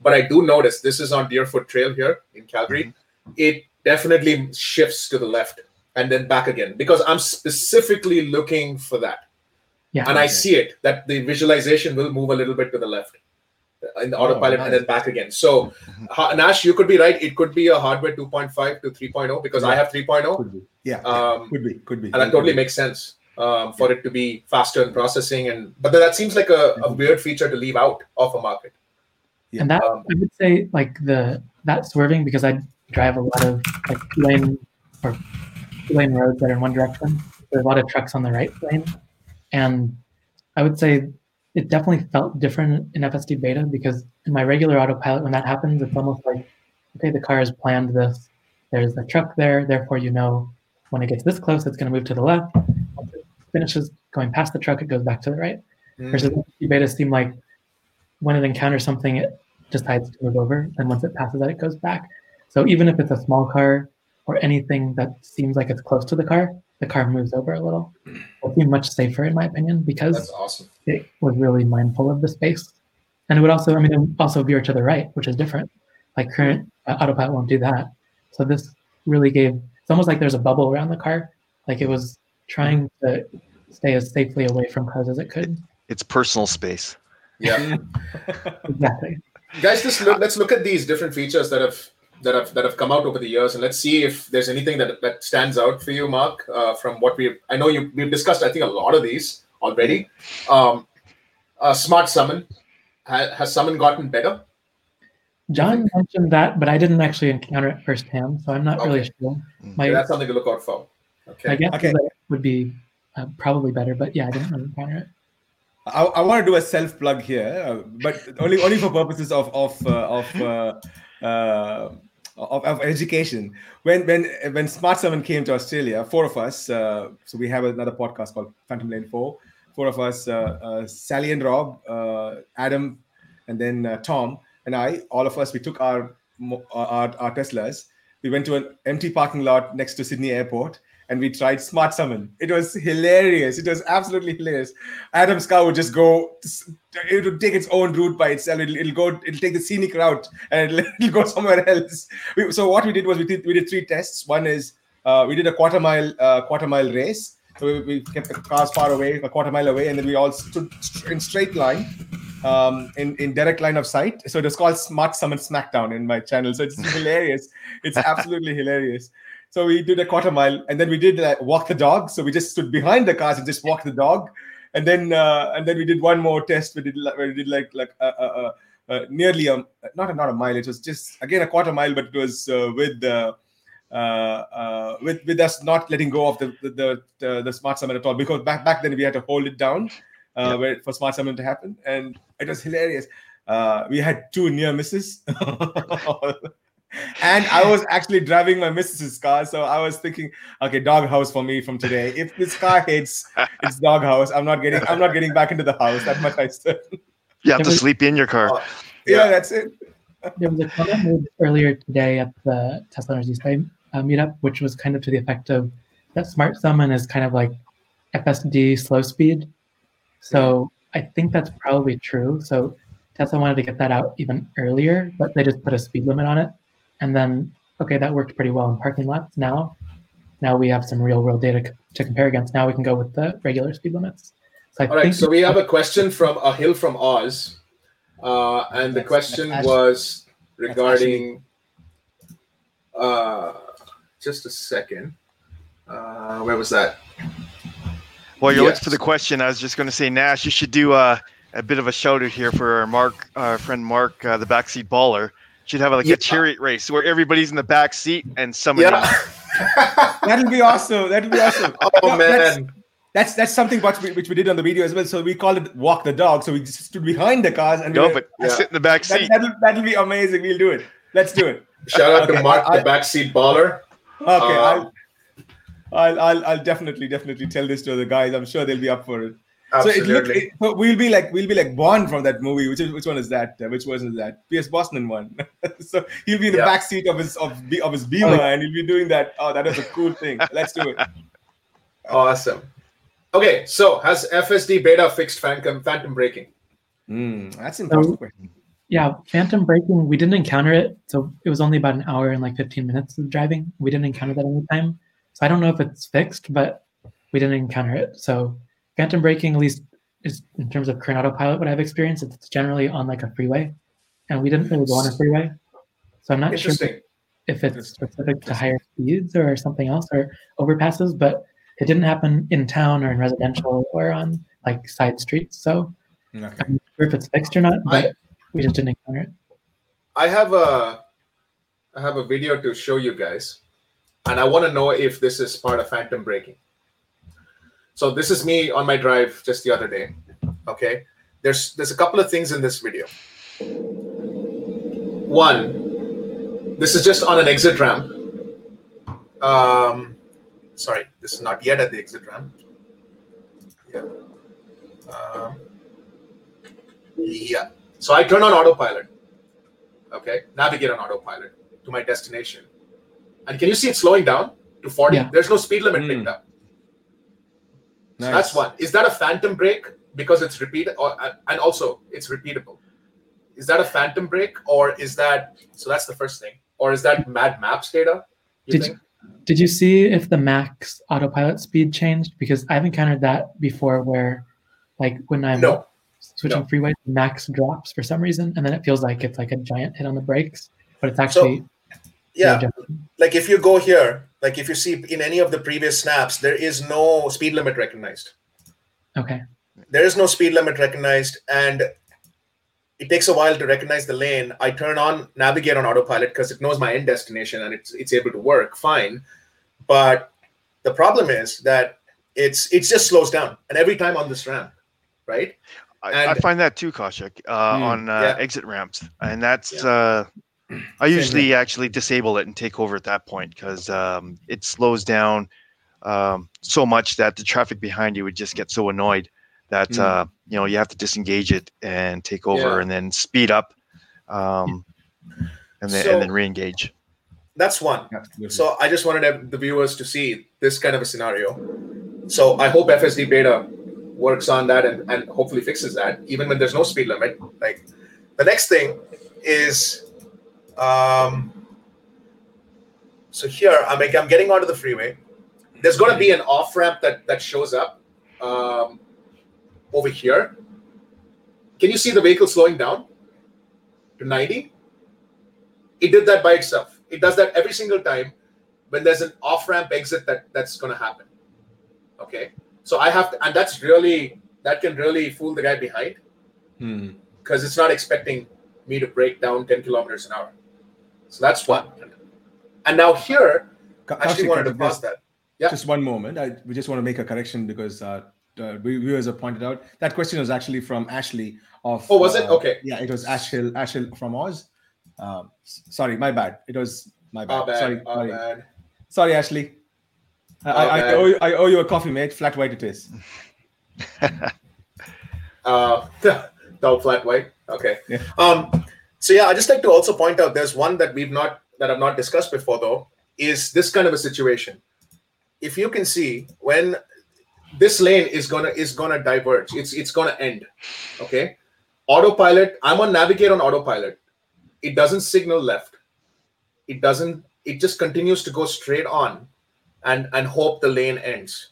But I do notice this is on Deerfoot Trail here in Calgary. It definitely shifts to the left and then back again because I'm specifically looking for that Yeah. and I see it that the visualization will move a little bit to the left uh, in the Oh, autopilot and then back again. So, Nash, you could be right. It could be a hardware 2.5 to 3.0 because I have 3.0, Could be. Yeah. um, could be. Could be. and that totally makes sense um, for it to be faster in processing. And but that seems like a, a weird feature to leave out of a market. and that Um, I would say like the that swerving because I drive a lot of like lane or two lane roads that are in one direction. There's a lot of trucks on the right lane, and I would say it definitely felt different in FSD beta because in my regular autopilot when that happens, it's almost like okay, the car has planned this. There's a truck there, therefore you know when it gets this close, it's going to move to the left. Once it finishes going past the truck, it goes back to the right. mm, Versus FSD beta seem like when it encounters something, it decides to move over, and once it passes that, it goes back. So even if it's a small car or anything that seems like it's close to the car, the car moves over a little. It seemed much safer in my opinion because That's awesome. it was really mindful of the space, and it would also, I mean, it would also veer to the right, which is different. Like current uh, autopilot won't do that. So this really gave. It's almost like there's a bubble around the car, like it was trying to stay as safely away from cars as it could. It's personal space. Yeah. Exactly. guys, just look, let's look at these different features that have that have that have come out over the years, and let's see if there's anything that that stands out for you, Mark. Uh, from what we, I know you we've discussed, I think a lot of these already. Um, uh, smart summon has, has summon gotten better? John mentioned that, but I didn't actually encounter it firsthand, so I'm not Okay. really sure. Mm. My, Yeah, that's something to look out for. Okay. I guess Okay. that would be uh, probably better, but yeah, I didn't really encounter it. I, I want to do a self plug here, uh, but only only for purposes of of uh, of, uh, uh, of of education. When when when Smart Summon came to Australia, four of us. Uh, so we have another podcast called Phantom Lane Four. Four of us: uh, uh, Sally and Rob, uh, Adam, and then Tom and I. All of us. We took our our, our Teslas. We went to an empty parking lot next to Sydney Airport. And we tried Smart Summon. It was hilarious. It was absolutely hilarious. Adam's car would just go it would take its own route by itself. It'll, it'll go it'll take the scenic route and it'll, it'll go somewhere else. We, so what we did was we did we did three tests. One is uh, we did a quarter mile uh, quarter mile race. So we, we kept the cars far away a quarter mile away and then we all stood st- in straight line um, in, in direct line of sight. So it was called smart summon smackdown in my channel. So it's hilarious. It's absolutely hilarious so we did a quarter mile, and then we did uh, walk the dog. So we just stood behind the cars and just walked the dog, and then uh, and then we did one more test. We did like- we did like like uh, uh, uh, uh, nearly a not a, not a mile. It was just again a quarter mile, but it was uh, with. Uh, uh, with with us not letting go of the the, the, the, the smart summon at all because back back then we had to hold it down uh, Yeah. where, for smart summon to happen and it was hilarious. Uh, we had two near misses. and I was actually driving my missus's car, so I was thinking, okay, doghouse for me from today. If this car hits, it's doghouse. I'm not getting, I'm not getting back into the house. That much I said. You have to Can sleep in your car. Oh, Yeah, Yeah. that's it. There was a comment made earlier today at the Tesla Energy Site uh, meetup, which was kind of to the effect of that Smart Summon is kind of like FSD slow speed. So I think that's probably true. So Tesla wanted to get that out even earlier, but they just put a speed limit on it. And then, okay, that worked pretty well in parking lots. Now, now we have some real world data c- to compare against. Now we can go with the regular speed limits. So I All right. think So we have a question from a hill from Oz, uh, and the question that's was regarding. Uh, just a second. Uh, where was that? Well, you're Yes. looking for the question, I was just going to say, Nash, you should do uh, a bit of a shout out here for our Mark, our friend Mark, uh, the backseat baller. Should have like Yeah. a chariot race where everybody's in the back seat and somebody. Yeah. That'll be awesome. That'll be awesome. oh No, that's- man. That's that's something what we, which we did on the video as well. So we called it walk the dog. So we just stood behind the cars and we No, were- but Yeah. sit in the back that, seat. that'll that'll be amazing. We'll do it. Let's do it. Shout out Okay, to Mark, I- the backseat baller. Okay, Um, I'll, I'll I'll I'll definitely definitely tell this to the guys. I'm sure they'll be up for it. So it look, it, so we'll be like we'll be like Bond from that movie. Which is which one is that? Uh, which version is that? Pierce Brosnan one. so he'll be in the Yeah. back seat of his of of his Beamer and he'll be doing that. Oh, that is a cool thing. Let's do it. awesome. Okay, so has FSD beta fixed phantom phantom braking? Mm, that's an important question. Yeah, phantom braking, we didn't encounter it. So it was only about an hour and like 15 minutes of driving. We didn't encounter that any time. So I don't know if it's fixed, but we didn't encounter it. So phantom braking, at least is in terms of current autopilot, what I've experienced, it's generally on like a freeway. And we didn't really go on a freeway. So I'm not sure if it's specific to higher speeds or something else or overpasses, but it didn't happen in town or in residential or on like side streets. So Okay. I'm not sure if it's fixed or not, but I- we just didn't encounter it. I have a I have a video to show you guys, and I want to know if this is part of phantom braking. So this is me on my drive just the other day. Okay, there's there's a couple of things in this video. One, this is just on an exit ramp. Um, sorry, this is not yet at the exit ramp. Yeah. Um, yeah. So I turn on autopilot. Okay, navigate on autopilot to my destination. And can you see it slowing down to 40? Yeah. There's no speed limit Mm. picked up. So that's one. Is that a phantom break because it's repeated, or and also it's repeatable? Is that a phantom break, or is that so? That's the first thing. Or is that Mad Maps data? You Did think? Did you see if the max autopilot speed changed? Because I've encountered that before where like when I'm No. switching No. freeways, max drops for some reason, and then it feels like it's like a giant hit on the brakes, but it's actually Yeah, adjusted. like if you go here, like if you see in any of the previous snaps, there is no speed limit recognized. okay. There is no speed limit recognized, and it takes a while to recognize the lane. I turn on navigate on autopilot because it knows my end destination and it's it's able to work fine. But the problem is that it's it just slows down, and every time on this ramp, right? I, I find that too, Kaushik, uh, Hmm, on uh, yeah. exit ramps, and that's Yeah. uh, I Same usually actually disable it and take over at that point because um, it slows down um, so much that the traffic behind you would just get so annoyed that Hmm. uh, you know you have to disengage it and take over Yeah. and then speed up, um, and then So- and then re-engage. That's one. Absolutely. So I just wanted the viewers to see this kind of a scenario. So I hope FSD beta works on that and, and hopefully fixes that, even when there's no speed limit. Like the next thing is um so here I'm I'm getting onto the freeway. There's gonna be an off ramp that that shows up um over here. Can you see the vehicle slowing down to 90? It did that by itself. It does that every single time when there's an off ramp exit that that's going to happen. Okay, so I have to, and that's really that can really fool the guy behind Hmm. because it's not expecting me to break down 10 kilometers an hour. So that's one. And now here, I actually wanted to pause that. Yeah. Just one moment. I, we just want to make a correction because uh, uh, we- viewers have pointed out that question was actually from Ashley of. Oh, was it? uh, Okay. Yeah, it was Ashhill, Ashhill from Oz. Um, sorry, my bad. It was my bad. Bad. Sorry, sorry, bad. sorry, Ashley. I, I, I, owe you, I owe you a coffee, mate. Flat white it is. Uh, dull flat white. Okay. Yeah. Um, so yeah, I just like to also point out there's one that we've not that I've not discussed before though is this kind of a situation. If you can see when this lane is gonna is gonna diverge, it's it's gonna end. Okay. Autopilot. I'm on navigate on autopilot. It doesn't signal left. It doesn't. It just continues to go straight on, and and hope the lane ends.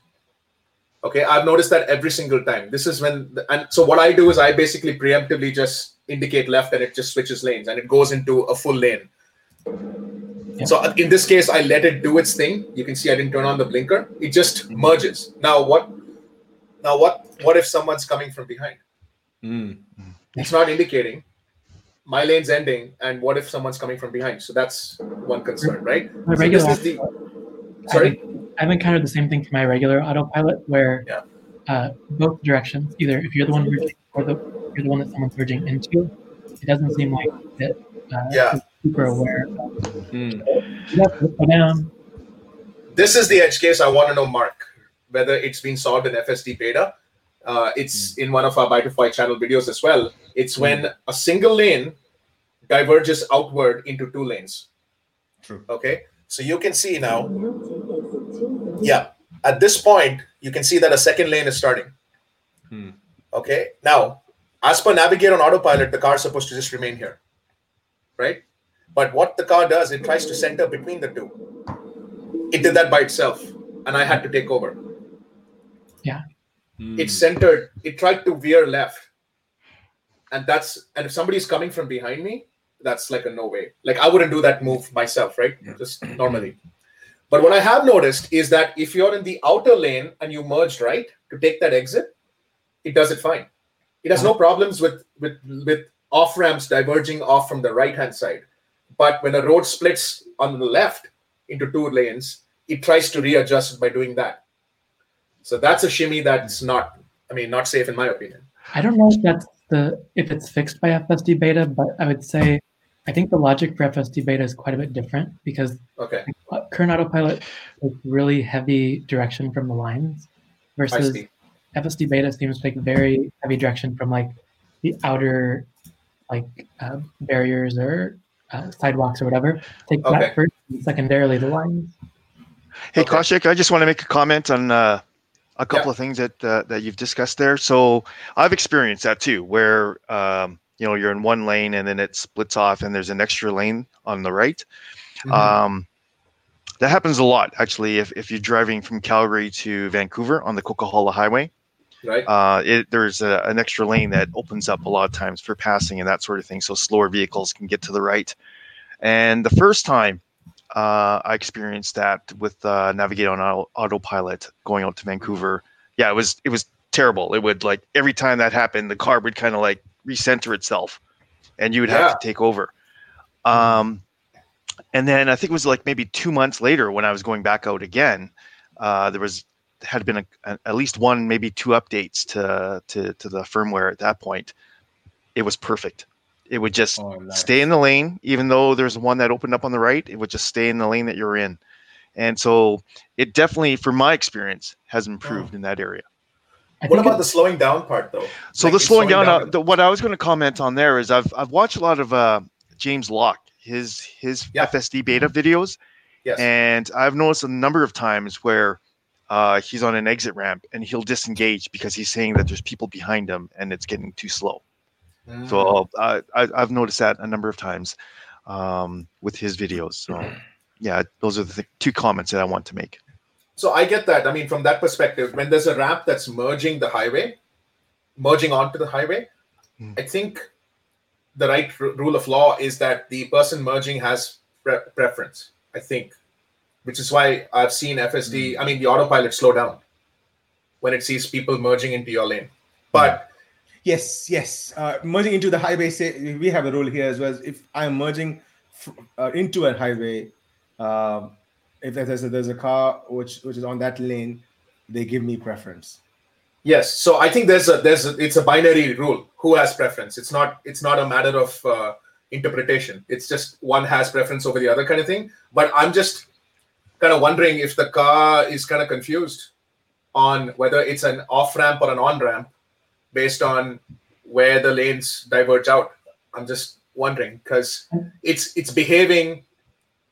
Okay, I've noticed that every single time. This is when, and so what I do is I basically preemptively just indicate left and it just switches lanes and it goes into a full lane. Yeah. So in this case, I let it do its thing. You can see I didn't turn on the blinker. It just merges. Now what? Now what? What if someone's coming from behind? Hmm. It's not indicating. My lane's ending, and what if someone's coming from behind? So that's one concern, right? My So regular this is the. I Sorry. think- I've encountered the same thing for my regular autopilot where Yeah. uh, both directions, either if you're the one merging or the, you're the one that someone's merging into, it doesn't seem like it uh, Yeah. super aware. Of, Hmm. you have to go down. this is the edge case I want to know, Mark, whether it's been solved in FSD beta. Uh, it's in one of our Byte to Fight channel videos as well. It's when a single lane diverges outward into two lanes. True. Okay, so you can see now. Yeah, at this point, you can see that a second lane is starting. Hmm. Okay, now as per navigate on autopilot, the car is supposed to just remain here, right? But what the car does, it tries to center between the two. It did that by itself, and I had to take over. Hmm. It centered, it tried to veer left. And that's, and if somebody's coming from behind me, that's like a no way. Like I wouldn't do that move myself, right? Just normally. But what I have noticed is that if you're in the outer lane and you merged right to take that exit, it does it fine. It has no uh-huh. problems with with with off ramps diverging off from the right hand side. But when a road splits on the left into two lanes, it tries to readjust by doing that. So that's a shimmy that's not, I mean, not safe in my opinion. I don't know if that's the if it's fixed by FSD beta, but I would say I think the logic for FSD beta is quite a bit different because Okay, current autopilot takes really heavy direction from the lines versus. FSD beta seems to take very heavy direction from like the outer like uh, barriers or uh, sidewalks or whatever. Take Okay. that first, and secondarily the lines. Hey, Okay. Kaushik, I just want to make a comment on uh, a couple of things that uh, that you've discussed there. So I've experienced that too, where um, you know you're in one lane and then it splits off, and there's an extra lane on the right. Mhm. Um, that happens a lot, actually. If if you're driving from Calgary to Vancouver on the Coquihalla Highway, Right. uh, it, there's a, an extra lane that opens up a lot of times for passing and that sort of thing, so slower vehicles can get to the right. And the first time uh, I experienced that with uh, Navigate on auto, autopilot going out to Vancouver, yeah, it was it was terrible. It would like every time that happened, the car would kind of like recenter itself, and you would have to take over. Um, and then I think it was like maybe two months later when I was going back out again, uh, there was had been a, a- at least one, maybe two updates to, to to the firmware at that point. It was perfect. It would just Oh, nice. stay in the lane, even though there's one that opened up on the right. It would just stay in the lane that you're in, and so it definitely, from my experience, has improved in that area. I What about it- the slowing down part, though? So Like, the it's slowing down, down uh, the, what I was going to comment on there is I've I've watched a lot of uh, James Locke, his his Yeah. FSD beta videos, Yes. and I've noticed a number of times where uh, he's on an exit ramp and he'll disengage because he's saying that there's people behind him and it's getting too slow. Mm. So uh, I, I've noticed that a number of times um, with his videos. So yeah, those are the th- two comments that I want to make. So I get that. I mean, from that perspective, when there's a ramp that's merging the highway, merging onto the highway, Hmm. I think the right r- rule of law is that the person merging has pre- preference. I think, which is why I've seen FSD. I mean, the autopilot slow down when it sees people merging into your lane. But Yes, yes. Uh, merging into the highway, say we have a rule here as well. If I'm merging f- uh, into a highway, um, if there's a, there's a car which which is on that lane, they give me preference. Yes, so I think there's a there's a, it's a binary rule. Who has preference? It's not it's not a matter of uh, interpretation. It's just one has preference over the other kind of thing. But I'm just kind of wondering if the car is kind of confused on whether it's an off ramp or an on ramp based on where the lanes diverge out. I'm just wondering because it's it's behaving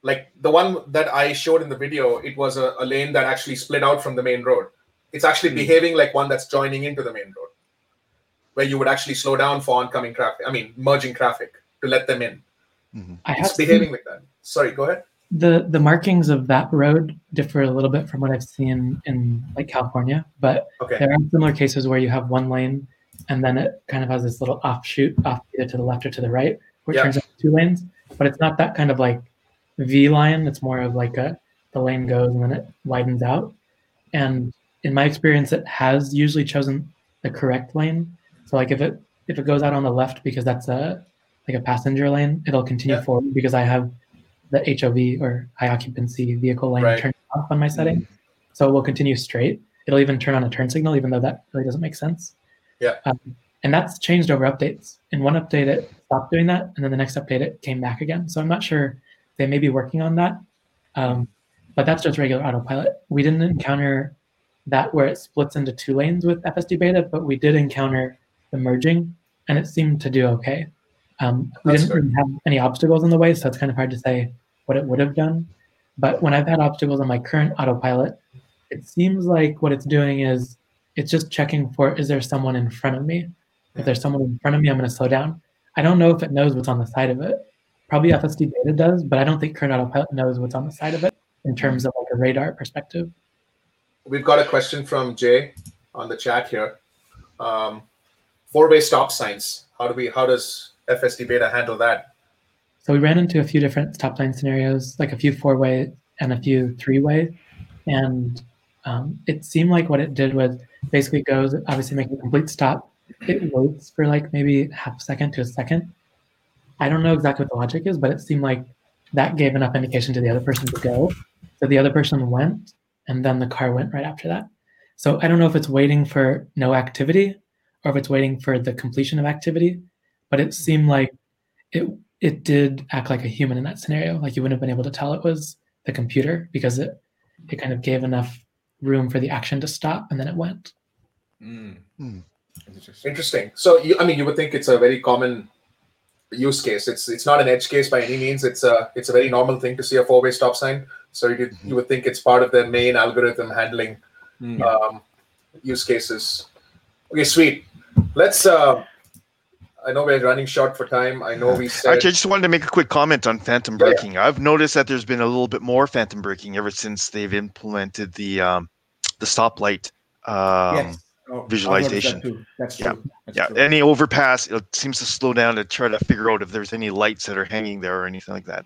like the one that I showed in the video. It was a, a lane that actually split out from the main road. It's actually hmm. behaving like one that's joining into the main road where you would actually slow down for oncoming traffic i mean merging traffic to let them in. Mm-hmm. I have it's seen behaving like that. Sorry go ahead the the markings of that road differ a little bit from what I've seen in like California, but okay there are similar cases where you have one lane and then it kind of has this little offshoot off either to the left or to the right, which it Yeah. turns into two lanes. But it's not that kind of like V line. It's more of like a the lane goes and then it widens out. And in my experience, it has usually chosen the correct lane. So like if it if it goes out on the left because that's a like a passenger lane, it'll continue Yeah. forward because I have the HOV or high occupancy vehicle lane Right. turned off on my setting. So it will continue straight. It'll even turn on a turn signal, even though that really doesn't make sense. Yeah. Um, and that's changed over updates. In one update, it stopped doing that, and then the next update, it came back again. So I'm not sure they may be working on that. Um, but that's just regular autopilot. We didn't encounter that where it splits into two lanes with FSD beta, but we did encounter the merging, and it seemed to do okay. Um, we That's didn't really have any obstacles in the way, so it's kind of hard to say what it would have done. But when I've had obstacles on my current autopilot, it seems like what it's doing is it's just checking for is there someone in front of me? If there's someone in front of me, I'm going to slow down. I don't know if it knows what's on the side of it. Probably FSD beta does, but I don't think current autopilot knows what's on the side of it in terms of like a radar perspective. we've got a question from jay on the chat here um, four-way stop signs how do we how does fsd beta handle that So we ran into a few different stop line scenarios, like a few four way and a few three way. And um, it seemed like what it did was basically goes, obviously make a complete stop. It waits for like maybe half a second to a second. I don't know exactly what the logic is, but it seemed like that gave enough indication to the other person to go. So the other person went, and then the car went right after that. So I don't know if it's waiting for no activity or if it's waiting for the completion of activity, but it seemed like it it did act like a human in that scenario. Like you wouldn't have been able to tell it was the computer because it it kind of gave enough room for the action to stop and then it went. Mm. That's interesting. interesting so you, i mean you would think it's a very common use case it's it's not an edge case by any means it's a it's a very normal thing to see a four-way stop sign so you, you would think it's part of their main algorithm handling Mm. um, use cases. Okay, sweet. Let's. Uh, I know we're running short for time. I know we said. Actually, I just wanted to make a quick comment on phantom Yeah, yeah. braking. I've noticed that there's been a little bit more phantom braking ever since they've implemented the um, the stoplight um, Yes. Oh, visualization. that too. That's Yeah. true. That's Yeah, true. any overpass, it seems to slow down to try to figure out if there's any lights that are hanging there or anything like that.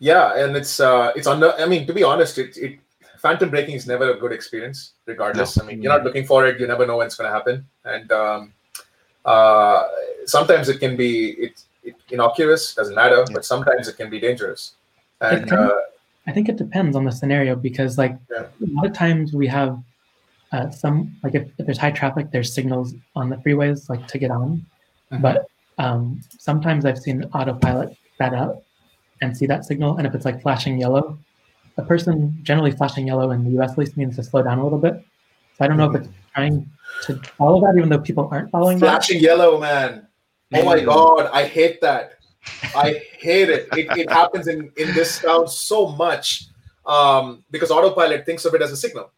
Yeah, and it's uh, it's under. I mean, to be honest, it, it phantom braking is never a good experience. Regardless, I mean, you're not looking for it. You never know when it's going to happen, and um, uh, sometimes it can be it, it innocuous, doesn't matter, Yeah. but sometimes it can be dangerous. And can- uh, I think it depends on the scenario because, like, Yeah. a lot of times we have uh, some, like, if, if there's high traffic, there's signals on the freeways, like, to get on. Mhm. But um, sometimes I've seen autopilot that up and see that signal. And if it's like flashing yellow, a person generally flashing yellow in the US at least means to slow down a little bit. So I don't know if it's trying to follow that, even though people aren't following that. flashing yellow, man. Oh my Mm. god, I hate that. I hate it. It, it happens in, in this town so much um, because autopilot thinks of it as a signal.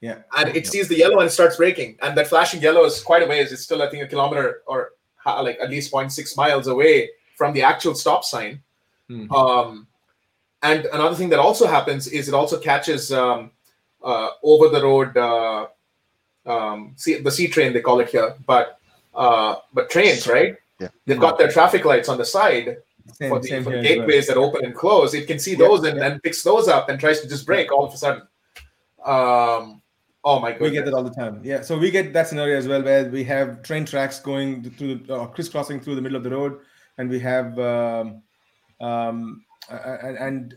Yeah. And it sees the yellow and it starts braking. And that flashing yellow is quite a ways. It's still, I think, a kilometer or like at least 0.6 miles away from the actual stop sign. Mhm. Um, and another thing that also happens is it also catches um, uh, over the road uh, um, C- the C train they call it here, but uh, but trains, right? Yeah. They've got their traffic lights on the side Same, for the, for the here as well. gateways that open and close. It can see Yeah, those and yeah. then picks those up and tries to just brake all of a sudden. Um, oh my god, We get that all the time. Yeah, so we get that scenario as well, where we have train tracks going through, uh, crisscrossing through the middle of the road, and we have, um, um, and, and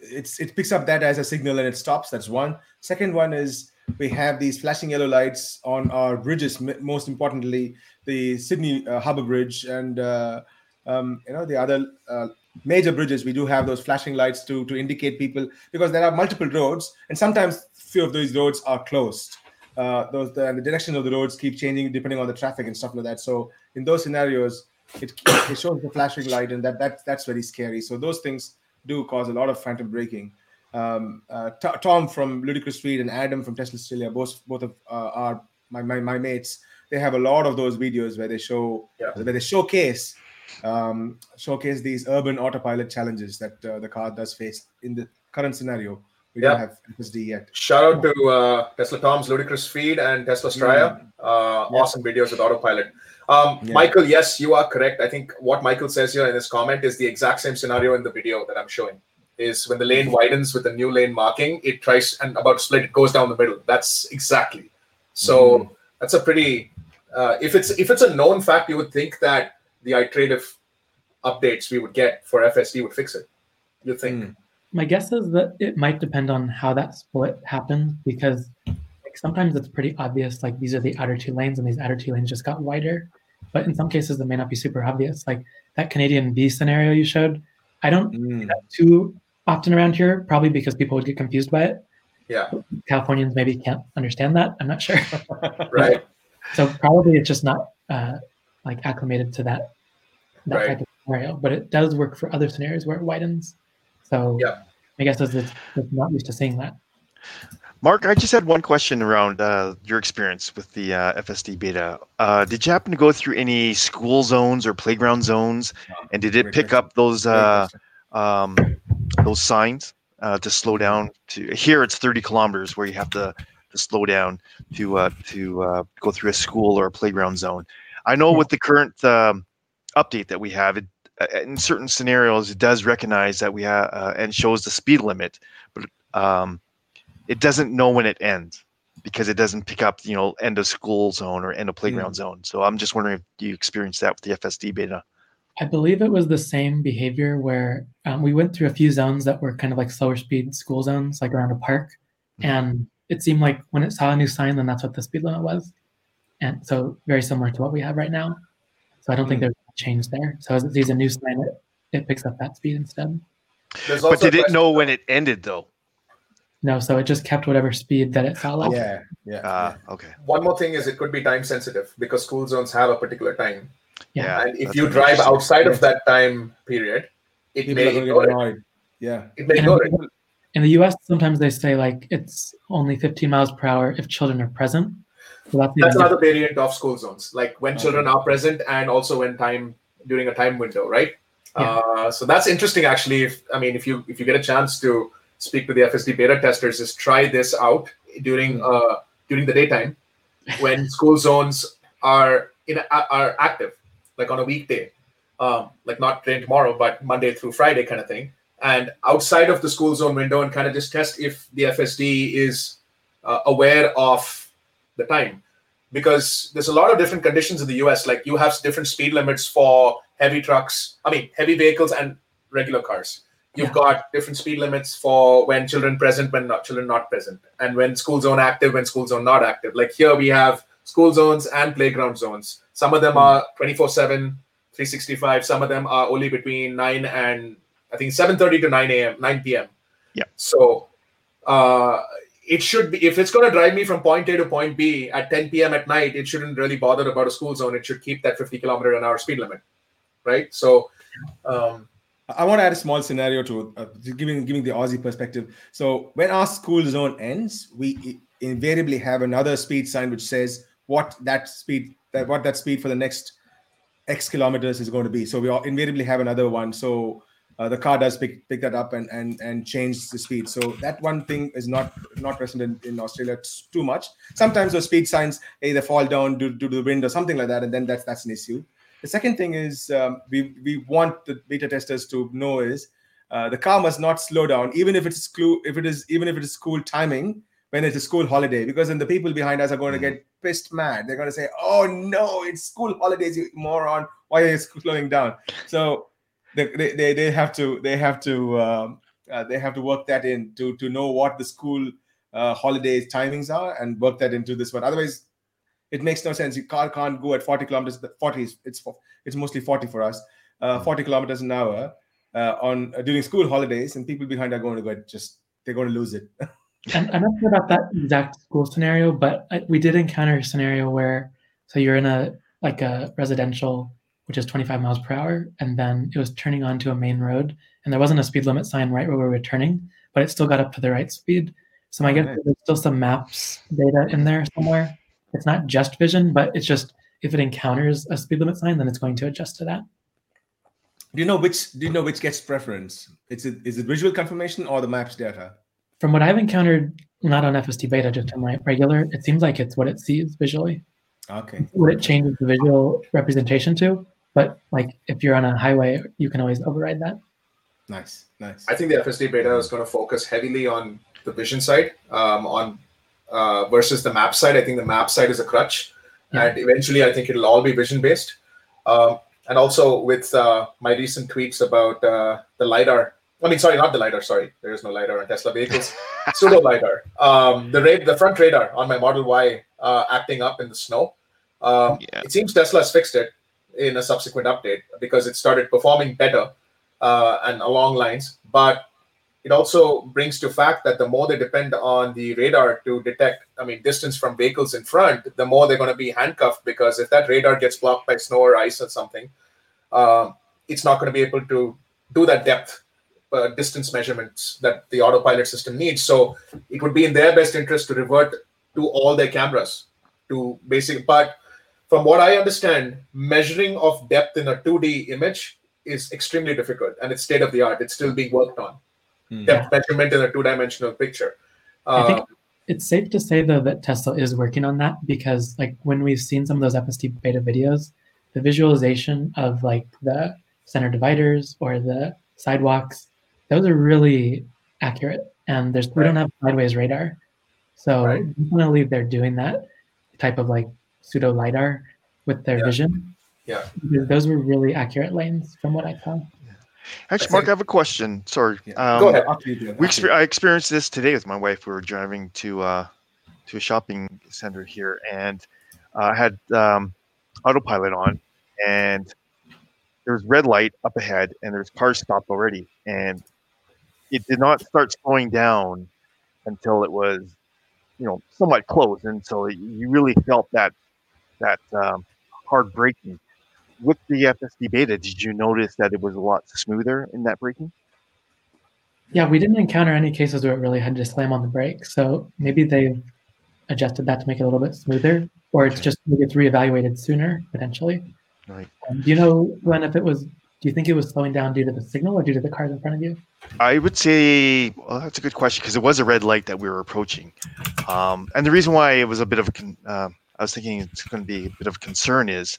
it's it picks up that as a signal and it stops. That's one. Second one is we have these flashing yellow lights on our bridges. Most importantly, the Sydney uh, Harbour Bridge and uh, um, you know the other uh, major bridges. We do have those flashing lights to to indicate people because there are multiple roads, and sometimes few of those roads are closed. Uh, those the, the direction of the roads keep changing depending on the traffic and stuff like that. So in those scenarios, it, it shows the flashing light, and that that that's very scary. So those things do cause a lot of phantom braking. Um, uh, T- Tom from Ludicrous Speed and Adam from Tesla Australia, both both of uh, are my, my my mates. They have a lot of those videos where they show Yeah. where they showcase um, showcase these urban autopilot challenges that uh, the car does face in the current scenario. We Yeah. don't have FSD yet. Shout out to uh, Tesla Tom's Ludicrous Speed and Tesla Straya. Uh, Yeah. Awesome videos with autopilot. Um, Yeah. Michael, yes, you are correct. I think what Michael says here in his comment is the exact same scenario in the video that I'm showing. Is when the lane widens with a new lane marking, it tries and about split, it goes down the middle. That's exactly. So Mhm. that's a pretty. Uh, if it's if it's a known fact, you would think that the iterative updates we would get for FSD would fix it. You think? Mm. My guess is that it might depend on how that split happens because like, sometimes it's pretty obvious, like these are the outer two lanes and these outer two lanes just got wider. But in some cases, it may not be super obvious. Like that Canadian B scenario you showed, I don't see Mm. that too often around here, probably because people would get confused by it. Yeah. Californians maybe can't understand that. I'm not sure. Right. so probably it's just not uh, like acclimated to that that Right. type of scenario. But it does work for other scenarios where it widens. So Yeah. I guess it's, it's it's not used to seeing that. Mark, I just had one question around uh, your experience with the uh, FSD beta. Uh, did you happen to go through any school zones or playground zones, and did it pick up those uh, um, those signs uh, to slow down? To here, it's 30 kilometers where you have to, to slow down to uh, to uh, go through a school or a playground zone. I know with the current um, update that we have, it, uh, in certain scenarios, it does recognize that we have uh, and shows the speed limit, but um, it doesn't know when it ends because it doesn't pick up, you know, end of school zone or end of playground zone. So I'm just wondering if you experienced that with the FSD beta. I believe it was the same behavior where um, we went through a few zones that were kind of like slower speed school zones, like around a park. And it seemed like when it saw a new sign, then that's what the speed limit was. And so very similar to what we have right now. So I don't think Hmm. there's a change there. So as it sees a new sign, it, it picks up that speed instead. There's But also a did it know when it ended though? No, so it just kept whatever speed that it saw left. Yeah, yeah. Ah, okay. One more thing is it could be time sensitive because school zones have a particular time. Yeah. and if you drive interesting. outside of that time period, it People may going to ignore it. annoyed. Yeah. It may And ignore it. in the US, sometimes they say like it's only 15 miles per hour if children are present. So that's, That's another variant of school zones, like when Okay. children are present and also when time during a time window, right? Yeah. Uh, so that's interesting, actually. If I mean, if you if you get a chance to speak to the FSD beta testers, is try this out during a during the daytime when school zones are in are active, like on a weekday, um, like not today tomorrow, but Monday through Friday kind of thing. And outside of the school zone window, and kind of just test if the FSD is uh, aware of the time, because there's a lot of different conditions in the US. Like you have different speed limits for heavy trucks, I mean heavy vehicles and regular cars. You've yeah. got different speed limits for when children present, when not children not present, and when school zone active, when school zone not active. Like here we have school zones and playground zones. Some of them mm. are 24 7, 365. Some of them are only between 9 and I think 7.30 to 9 a.m., 9 p.m. Yeah. So uh, it should be, if it's going to drive me from point A to point B at 10 p.m. at night, it shouldn't really bother about a school zone. It should keep that 50 kilometer an hour speed limit. Right. So, um, I want to add a small scenario to uh, giving giving the Aussie perspective. So when our school zone ends, we invariably have another speed sign which says what that speed that what that speed for the next X kilometers is going to be. So we all invariably have another one. So uh, the car does pick pick that up and and and change the speed. So that one thing is not not present in, in Australia too much. Sometimes those speed signs either fall down due, due to the wind or something like that, and then that's that's an issue. The second thing is um, we we want the beta testers to know is uh, the car must not slow down, even if it's school if it is even if it is school timing when it's a school holiday, because then the people behind us are going to mm-hmm. get pissed mad. They're going to say, "Oh no, it's school holidays, you moron! Why are you slowing down?" So they they, they have to they have to um, uh, they have to work that in to to know what the school uh, holidays timings are and work that into this one. Otherwise, it makes no sense. Your car can't go at 40 kilometers. 40 is it's it's mostly 40 for us. Uh, 40 kilometers an hour uh, on uh, during school holidays, and people behind are going to go just they're going to lose it. I'm, I'm not sure about that exact school scenario, but I, we did encounter a scenario where so you're in a like a residential, which is 25 miles per hour, and then it was turning onto a main road, and there wasn't a speed limit sign right where we were turning, but it still got up to the right speed. So my oh, guess there's still some maps data in there somewhere it's not just vision, but it's just if it encounters a speed limit sign, then it's going to adjust to that. Do you know which do you know which gets preference? Is it is it visual confirmation or the maps data? From what I've encountered, not on FSD beta, just on my regular, it seems like it's what it sees visually. Okay. What it changes the visual representation to. But like if you're on a highway, you can always override that. Nice, nice. I think the FSD beta is going to focus heavily on the vision side, um, on uh, versus the map side. I think the map side is a crutch, yeah. and eventually I think it'll all be vision based. Um, and also with uh, my recent tweets about uh, the lidar. I mean, sorry, not the lidar. Sorry, there is no lidar on Tesla vehicles. Pseudo lidar. Um, the ra- the front radar on my Model Y uh, acting up in the snow. Um, yeah. It seems Tesla has fixed it in a subsequent update because it started performing better uh, and along lines. But it also brings to fact that the more they depend on the radar to detect, I mean, distance from vehicles in front, the more they're going to be handcuffed because if that radar gets blocked by snow or ice or something, um, it's not going to be able to do that depth uh, distance measurements that the autopilot system needs. So it would be in their best interest to revert to all their cameras to basic. But from what I understand, measuring of depth in a 2D image is extremely difficult and it's state of the art. It's still being worked on mm. depth measurement in a two-dimensional picture. Uh, I think um, it's safe to say though that Tesla is working on that because like when we've seen some of those FSD beta videos, the visualization of like the center dividers or the sidewalks, those are really accurate. And there's right. we don't have sideways radar. So right. definitely they're doing that type of like pseudo LiDAR with their yeah. vision. Yeah. Those were really accurate lanes from what I saw. Actually, Mark, I have a question. Sorry. Um, Go ahead. We exper- I experienced this today with my wife. We were driving to uh, to a shopping center here, and uh, I had um, autopilot on, and there was red light up ahead, and there's cars stopped already, and it did not start slowing down until it was, you know, somewhat close, and so you really felt that that um, hard braking with the FSD beta, did you notice that it was a lot smoother in that braking? Yeah, we didn't encounter any cases where it really had to slam on the brakes. So maybe they've adjusted that to make it a little bit smoother, or it's just maybe it's reevaluated sooner potentially. Right. Um, do you know when if it was Do you think it was slowing down due to the signal or due to the cars in front of you? I would say, well, that's a good question because it was a red light that we were approaching, um, and the reason why it was a bit of a, con- uh, I was thinking it's going to be a bit of concern is,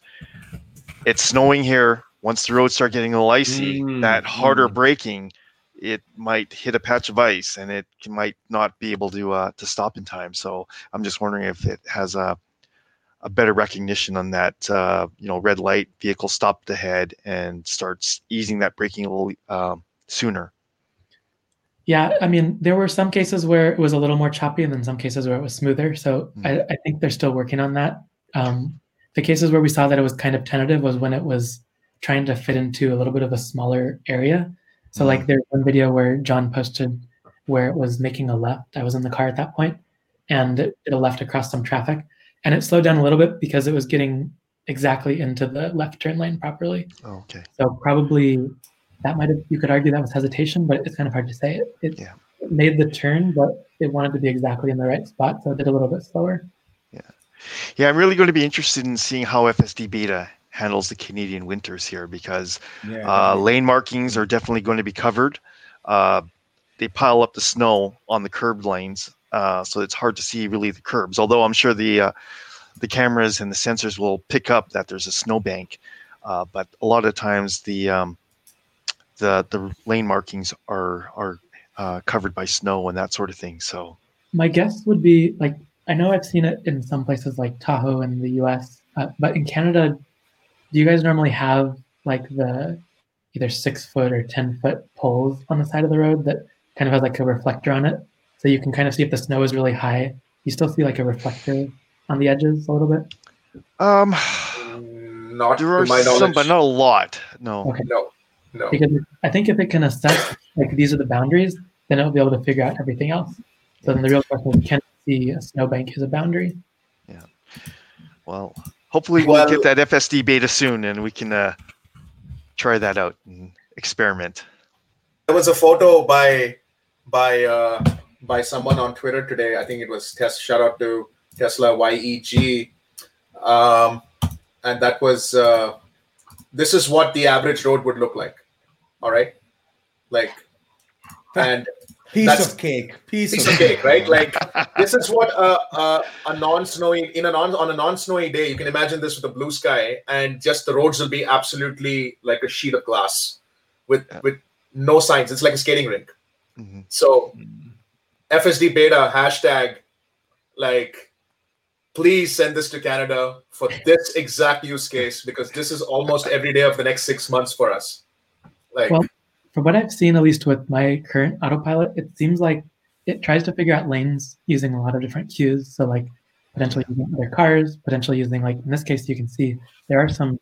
it's snowing here. Once the roads start getting a little icy, Mm, that harder mm. braking, it might hit a patch of ice and it might not be able to uh, to stop in time. So I'm just wondering if it has a a better recognition on that uh, you know red light vehicle stopped ahead and starts easing that braking a little um, sooner. Yeah, I mean, there were some cases where it was a little more choppy, and then some cases where it was smoother. So Mm. I, I think they're still working on that. Um, the cases where we saw that it was kind of tentative was when it was trying to fit into a little bit of a smaller area. So, Mm. like, there's one video where John posted where it was making a left. I was in the car at that point, and it did a left across some traffic, and it slowed down a little bit because it was getting exactly into the left turn lane properly. Oh, okay. So probably that might have you could argue that was hesitation, but it's kind of hard to say. It, it Yeah. made the turn, but it wanted to be exactly in the right spot, so it did a little bit slower. Yeah, yeah. I'm really going to be interested in seeing how FSD Beta handles the Canadian winters here because Yeah, uh, lane markings are definitely going to be covered. Uh, they pile up the snow on the curb lanes, uh, so it's hard to see really the curbs. Although I'm sure the uh, the cameras and the sensors will pick up that there's a snowbank, uh, but a lot of times the um, the the lane markings are are uh, covered by snow and that sort of thing. So My guess would be like I know I've seen it in some places like Tahoe in the U.S., uh, but in Canada, do you guys normally have like the either six foot or ten foot poles on the side of the road that kind of has like a reflector on it, so you can kind of see if the snow is really high. You still see like a reflector on the edges a little bit. um, Not there to are my knowledge. some, but not a lot. No. Okay. No, no. because I think if it can assess like these are the boundaries, then it'll be able to figure out everything else. So then the real question is, can it see a snowbank is a boundary? Yeah. Well, hopefully we'll Well- get that FSD beta soon, and we can uh, try that out and experiment. There was a photo by by uh, by someone on Twitter today. I think it was Tes- shout out to Tesla YEG, um, and that was uh, this is what the average road would look like. All right, like and piece that's- of cake. Piece, piece of of cake, right? Like this is what a, a, a non-snowy in a non on a non-snowy day. You can imagine this with a blue sky, and just the roads will be absolutely like a sheet of glass with Yeah. with no signs. It's like a skating rink. Mhm. So FSD beta hashtag like please send this to Canada for this exact use case because this is almost every day of the next six months for us. Like Well, From what I've seen, at least with my current autopilot, it seems like it tries to figure out lanes using a lot of different cues. So like potentially using other cars, potentially using like in this case, you can see there are some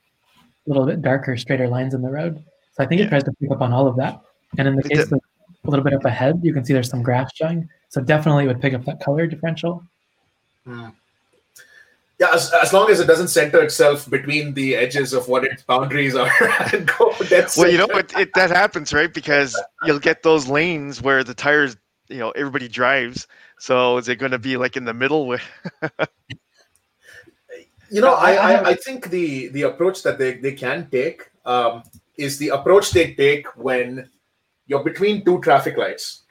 little bit darker, straighter lines in the road. So I think Yeah. it tries to pick up on all of that. And in the It case did. of a little bit up ahead, you can see there's some grass showing. So definitely it would pick up that color differential. yeah, as, as long as it doesn't center itself between the edges of what its boundaries are and go dead Well, you know, center. it, it that happens, right? Because you'll get those lanes where the tires, you know, everybody drives. So is it going to be like in the middle? Where, you know I- I, I I, I think the the approach that they, they can take um, is the approach they take when you're between two traffic lights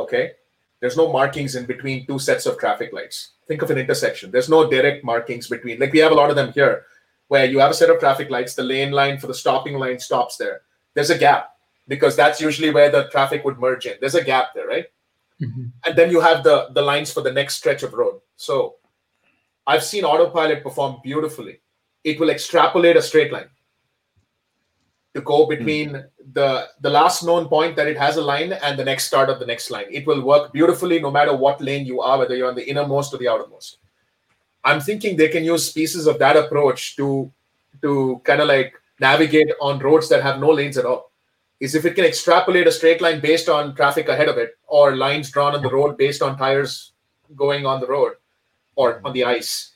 okay? There's no markings in between two sets of traffic lights. Think of an intersection. There's no direct markings between like we have a lot of them here where you have a set of traffic lights the lane line for the stopping line stops there. There's a gap because that's usually where the traffic would merge in. There's a gap there right? Mhm. and then you have the the lines for the next stretch of road. So i've seen autopilot perform beautifully. It will extrapolate a straight line to go hmm. between the the last known point that it has a line and the next start of the next line. It will work beautifully no matter what lane you are whether you're on the innermost or the outermost. I'm thinking they can use pieces of that approach to to kind of like navigate on roads that have no lanes at all. Is if it can extrapolate a straight line based on traffic ahead of it or lines drawn on the road based on tires going on the road or on the ice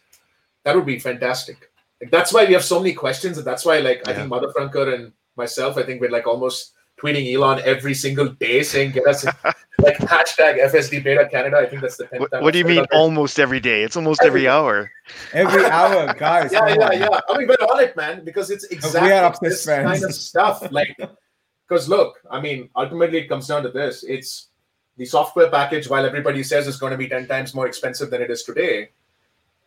that would be fantastic. Like, that's why we have so many questions and that's why like i think Mother Frunker and myself i think we're like almost tweeting Elon every single day saying get us like hashtag FSD Beta Canada. I think that's the 10th What, time what do you mean that. almost every day? It's almost every hour. Every hour, guys. yeah, yeah, on. yeah. I mean, we're on it, man, because it's exactly obsessed this fans. kind of stuff. Like, because look, I mean, ultimately it comes down to this: it's the software package. While everybody says it's going to be ten times more expensive than it is today,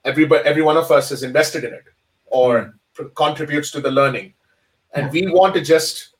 everybody, every one of us is invested in it or pr- contributes to the learning, and we want to just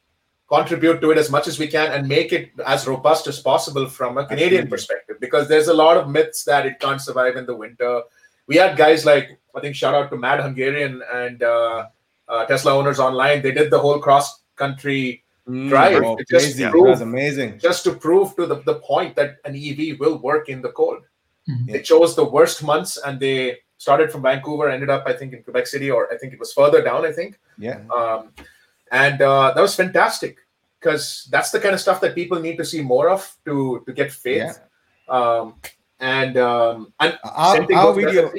contribute to it as much as we can and make it as robust as possible from a Canadian Absolutely. perspective. Because there's a lot of myths that it can't survive in the winter. We had guys like I think shout out to Mad Hungarian and uh, uh, Tesla owners online. They did the whole cross country Mm, Drive, oh, it just was amazing. just to prove to the, the point that an EV will work in the cold. Mhm. They chose the worst months and they started from Vancouver, ended up I think in Quebec City or I think it was further down. I think Yeah. um, and uh, that was fantastic because that's the kind of stuff that people need to see more of to to get faith. Um, and um, and Our, our video,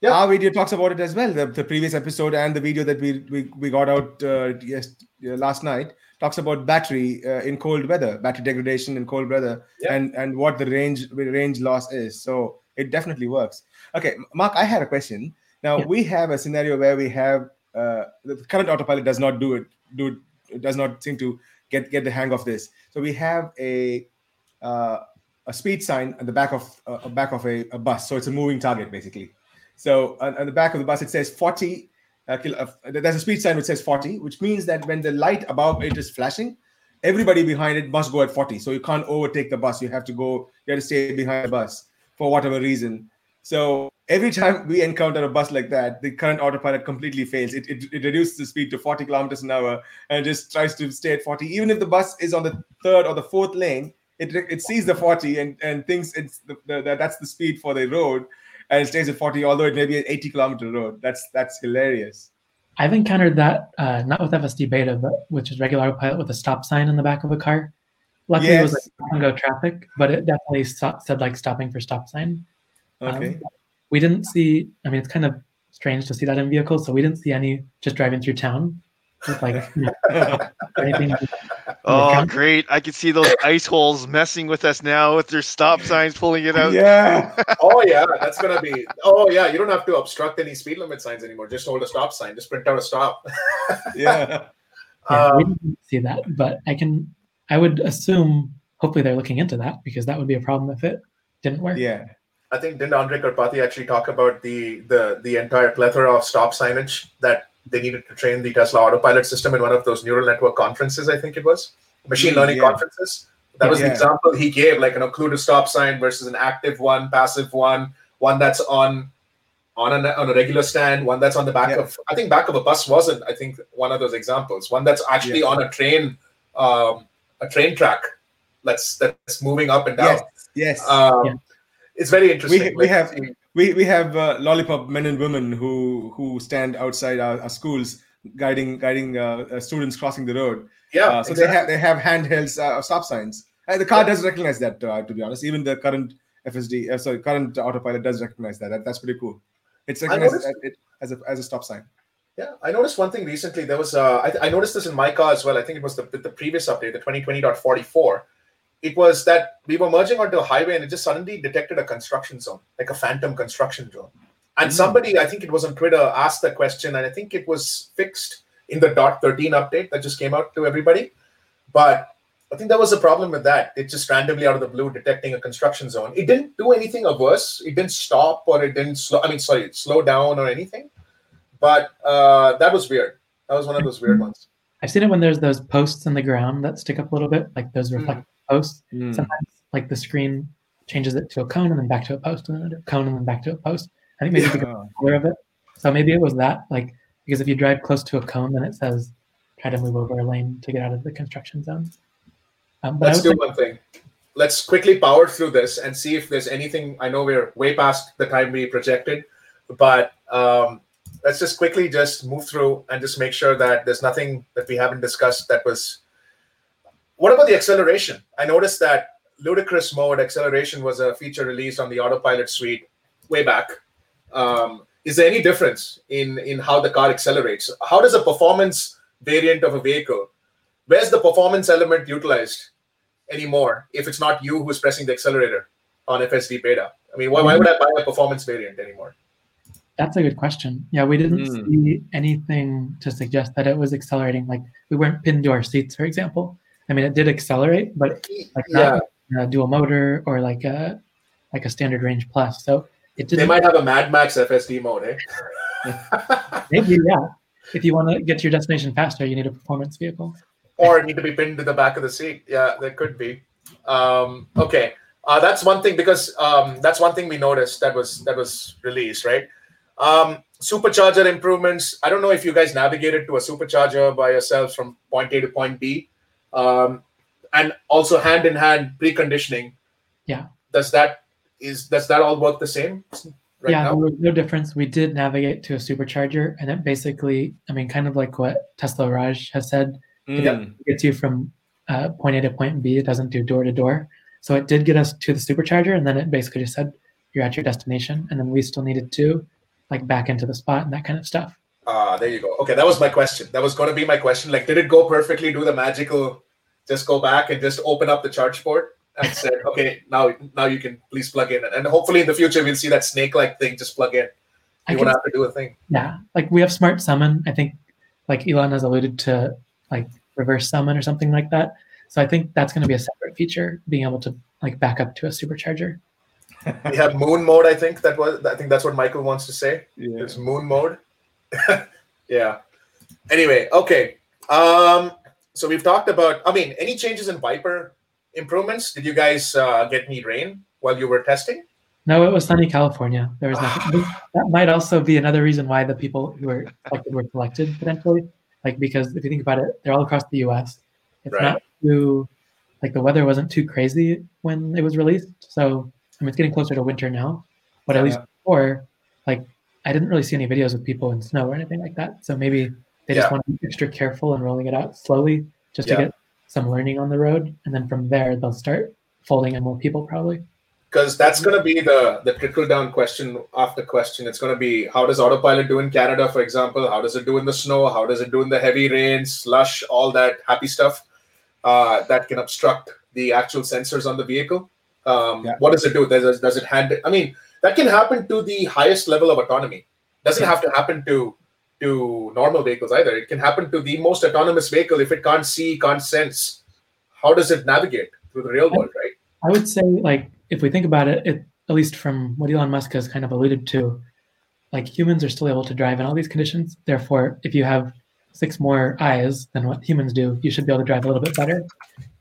Yeah. our video talks about it as well. The, the previous episode and the video that we we, we got out uh, yes uh, last night talks about battery uh, in cold weather, battery degradation in cold weather, Yeah. and and what the range range loss is. So it definitely works. Okay, Mark, I had a question. Now Yeah. we have a scenario where we have uh, the current autopilot does not do it. Do it does not seem to get get the hang of this. So we have a uh, a speed sign at the back of uh, a back of a, a bus. So it's a moving target basically. So on, on the back of the bus it says 40. Uh, kil- uh, there's a speed sign which says 40, which means that when the light above it is flashing, everybody behind it must go at 40. So you can't overtake the bus. You have to go. You have to stay behind the bus for whatever reason. So every time we encounter a bus like that, the current autopilot completely fails. It, it, it reduces the speed to 40 kilometers an hour and just tries to stay at 40. Even if the bus is on the third or the fourth lane, it, it sees the 40 and, and thinks it's the, the, the, that's the speed for the road and it stays at 40, although it may be an 80 kilometer road. That's that's hilarious. I've encountered that uh, not with FSD beta, but which is regular autopilot with a stop sign in the back of a car. Luckily, it was like Yes. go traffic, but it definitely stop, said like stopping for stop sign. Um, Okay. We didn't see. I mean, it's kind of strange to see that in vehicles, so we didn't see any just driving through town with like you know, anything. Oh, great. I can see those ice holes messing with us now with their stop signs pulling it out. yeah. oh yeah, that's gonna be. Oh yeah, you don't have to obstruct any speed limit signs anymore. Just hold a stop sign. Just print out a stop. Yeah. Yeah, we Um, didn't see that, but I can. I would assume. Hopefully, they're looking into that because that would be a problem if it didn't work. Yeah. I think didn't Andrej Karpathy actually talk about the the the entire plethora of stop signage that they needed to train the Tesla autopilot system in one of those neural network conferences? I think it was machine learning yeah. conferences. That was the example he gave, like an occluded stop sign versus an active one, passive one, one that's on on a, on a regular stand, one that's on the back Yeah. of I think back of a bus wasn't. I think one of those examples. One that's actually Yeah. on a train, um, a train track that's that's moving up and down. Yes. Yes. Um, Yeah. It's very interesting. we Like, have- we we have uh, lollipop men and women who who stand outside our, our schools guiding guiding uh, uh, students crossing the road. yeah. Uh, so exactly. they have they have handheld uh, stop signs. The car Yeah. does recognize that. Uh, to be honest, even the current FSD, uh, sorry, current autopilot does recognize that. that that's pretty cool. It's recognized noticed- it as a as a stop sign. Yeah, I noticed one thing recently. There was, uh, I, I noticed this in my car as well. I think it was the, the previous update, the 2020.44. It was that we were merging onto a highway and it just suddenly detected a construction zone, like a phantom construction zone. And Mm. somebody, I think it was on Twitter, asked the question, and I think it was fixed in the dot 13 update that just came out to everybody. But I think there was a problem with that. It just randomly out of the blue detecting a construction zone. It didn't do anything worse. It didn't stop or it didn't slow. I mean, sorry, slow down or anything. But uh, that was weird. That was one of those weird ones. I've seen it when there's those posts in the ground that stick up a little bit, like those reflective posts. Mm. Sometimes, like the screen changes it to a cone and then back to a post, and then a cone and then back to a post. I think maybe Yeah. color of it. So maybe it was that, like because if you drive close to a cone, then it says try to move over a lane to get out of the construction zone. Um, but Let's do one thing. Let's quickly power through this and see if there's anything. I know we're way past the time we projected, but um, let's just quickly just move through and just make sure that there's nothing that we haven't discussed that was. What about the acceleration? I noticed that ludicrous mode acceleration was a feature released on the autopilot suite way back. Um, is there any difference in in how the car accelerates? How does a performance variant of a vehicle where's the performance element utilized anymore if it's not you who's pressing the accelerator on FSD beta? I mean, why, why would I buy a performance variant anymore? That's a good question. Yeah, we didn't Hmm. see anything to suggest that it was accelerating. Like we weren't pinned to our seats, for example. I mean, it did accelerate, but like Yeah, not a dual motor or like a like a standard range plus. So it they didn't. might have a Mad Max FSD mode, eh? Maybe yeah. If you want to get to your destination faster, you need a performance vehicle. or need to be pinned to the back of the seat. Yeah, there could be. Um, okay, uh, that's one thing because um, that's one thing we noticed that was that was released, right? Um, supercharger improvements. I don't know if you guys navigated to a supercharger by yourselves from point A to point B, um, and also hand in hand preconditioning. Yeah. Does that is does that all work the same right yeah, now? no difference. We did navigate to a supercharger, and it basically, I mean, kind of like what Tesla Raj has said, Mm. it gets you from uh, point A to point B. It doesn't do door to door. So it did get us to the supercharger, and then it basically just said you're at your destination, and then we still needed to like back into the spot and that kind of stuff. Ah, there you go. Okay, that was my question. That was going to be my question. Like, did it go perfectly? Do the magical, just go back and just open up the charge port and said, okay, now now you can please plug in, and hopefully in the future we'll see that snake-like thing just plug in. I You can won't have to do a thing. Yeah, like we have smart summon. I think like Elon has alluded to like reverse summon or something like that. So I think that's going to be a separate feature, being able to like back up to a supercharger. We have moon mode. I think that was. I think that's what Michael wants to say. Yeah. It's moon mode. yeah. Anyway, okay. Um, so we've talked about. I mean, any changes in Viper improvements? Did you guys uh, get any rain while you were testing? No, it was sunny California. There was nothing. that might also be another reason why the people who were selected were selected potentially. Like because if you think about it, they're all across the U.S. It's Right. not too like the weather wasn't too crazy when it was released. So I mean, it's getting closer to winter now, but at least Yeah. before, like I didn't really see any videos of people in snow or anything like that. So maybe they just Yeah. want to be extra careful and rolling it out slowly just Yeah. to get some learning on the road, and then from there they'll start folding in more people probably. because that's going to be the the trickle down question after question it's going to be how does autopilot do in canada for example how does it do in the snow how does it do in the heavy rain slush all that happy stuff uh, that can obstruct the actual sensors on the vehicle um, Yeah. what does it do does, does it hand i mean that can happen to the highest level of autonomy. Doesn't have to happen to to normal vehicles either. It can happen to the most autonomous vehicle if it can't see can't sense. How does it navigate through the real world right? I would say, like, if we think about it, it at least from what Elon Musk has kind of alluded to, like humans are still able to drive in all these conditions. Therefore, if you have six more eyes than what humans do, you should be able to drive a little bit better.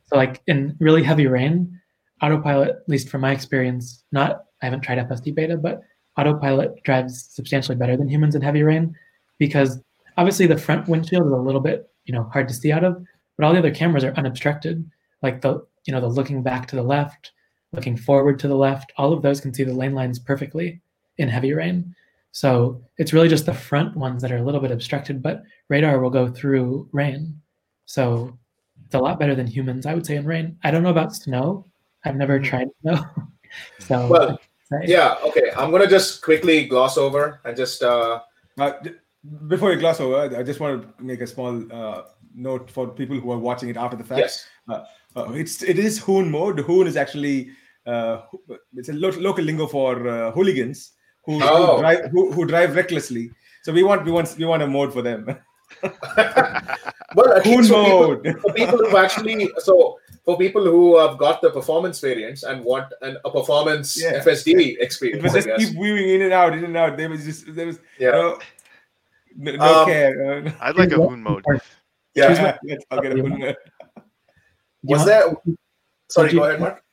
So, like in really heavy rain, autopilot, at least from my experience, not I haven't tried FSD beta, but autopilot drives substantially better than humans in heavy rain because obviously the front windshield is a little bit you know hard to see out of, but all the other cameras are unobstructed. Like the you know the looking back to the left, looking forward to the left, all of those can see the lane lines perfectly in heavy rain. So it's really just the front ones that are a little bit obstructed, but radar will go through rain. So it's a lot better than humans, I would say, in rain. I don't know about snow. I've never mm-hmm. tried snow. so Well, I'd Yeah, okay. I'm gonna just quickly gloss over and just uh Uh, before you gloss over, I just want to make a small uh, note for people who are watching it after the fact. yes. Uh, it's it is hoon mode. Hoon is actually uh, it's a lo- local lingo for uh, hooligans who, Oh. who drive who, who drive recklessly. So we want we want we want a mode for them. Well, at Hoon least for people, mode. for people who actually so for people who have got the performance variants and want an, a performance Yeah. FSD It experience, was just keep weaving in and out, in and out. There was just there was Yeah. no, no, no Um, care. I'd like a hoon mode. Yeah. yeah, let's I'll get a hoon mode. Was want- there sorry, G- go ahead, Mark.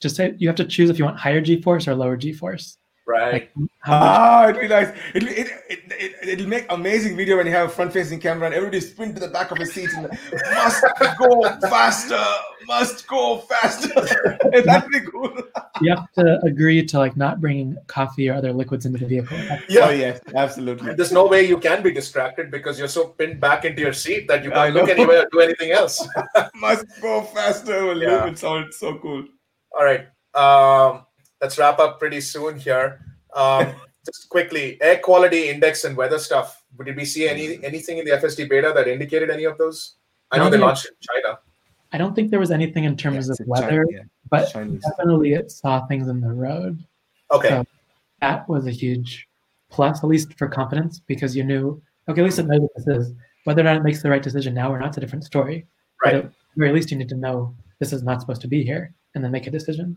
just say you have to choose if you want higher G force or lower G force. Right. Like how much Ah, it'll be nice. It'll, it, it, it, it'll make amazing video when you have a front facing camera and everybody sprint to the back of the seat and must go faster, must go faster. That'd be cool. you have to agree to like not bringing coffee or other liquids into the vehicle. Oh, Yeah. yes, absolutely. There's no way you can be distracted because you're so pinned back into your seat that you can't look anywhere or do anything else. Must go faster. Well, Yeah. It sounds so cool. All right. Um, let's wrap up pretty soon here. Um, just quickly, air quality index and weather stuff. Did we see any anything in the FSD beta that indicated any of those? I know No, they no. launched in China. I don't think there was anything in terms Yeah, of weather, Chi- yeah, but Chinese. definitely it saw things in the road. Okay. So that was a huge plus, at least for confidence, because you knew, okay, at least it knows what this is. Whether or not it makes the right decision now or not, it's a different story. But Right. at the very least, you need to know this is not supposed to be here and then make a decision.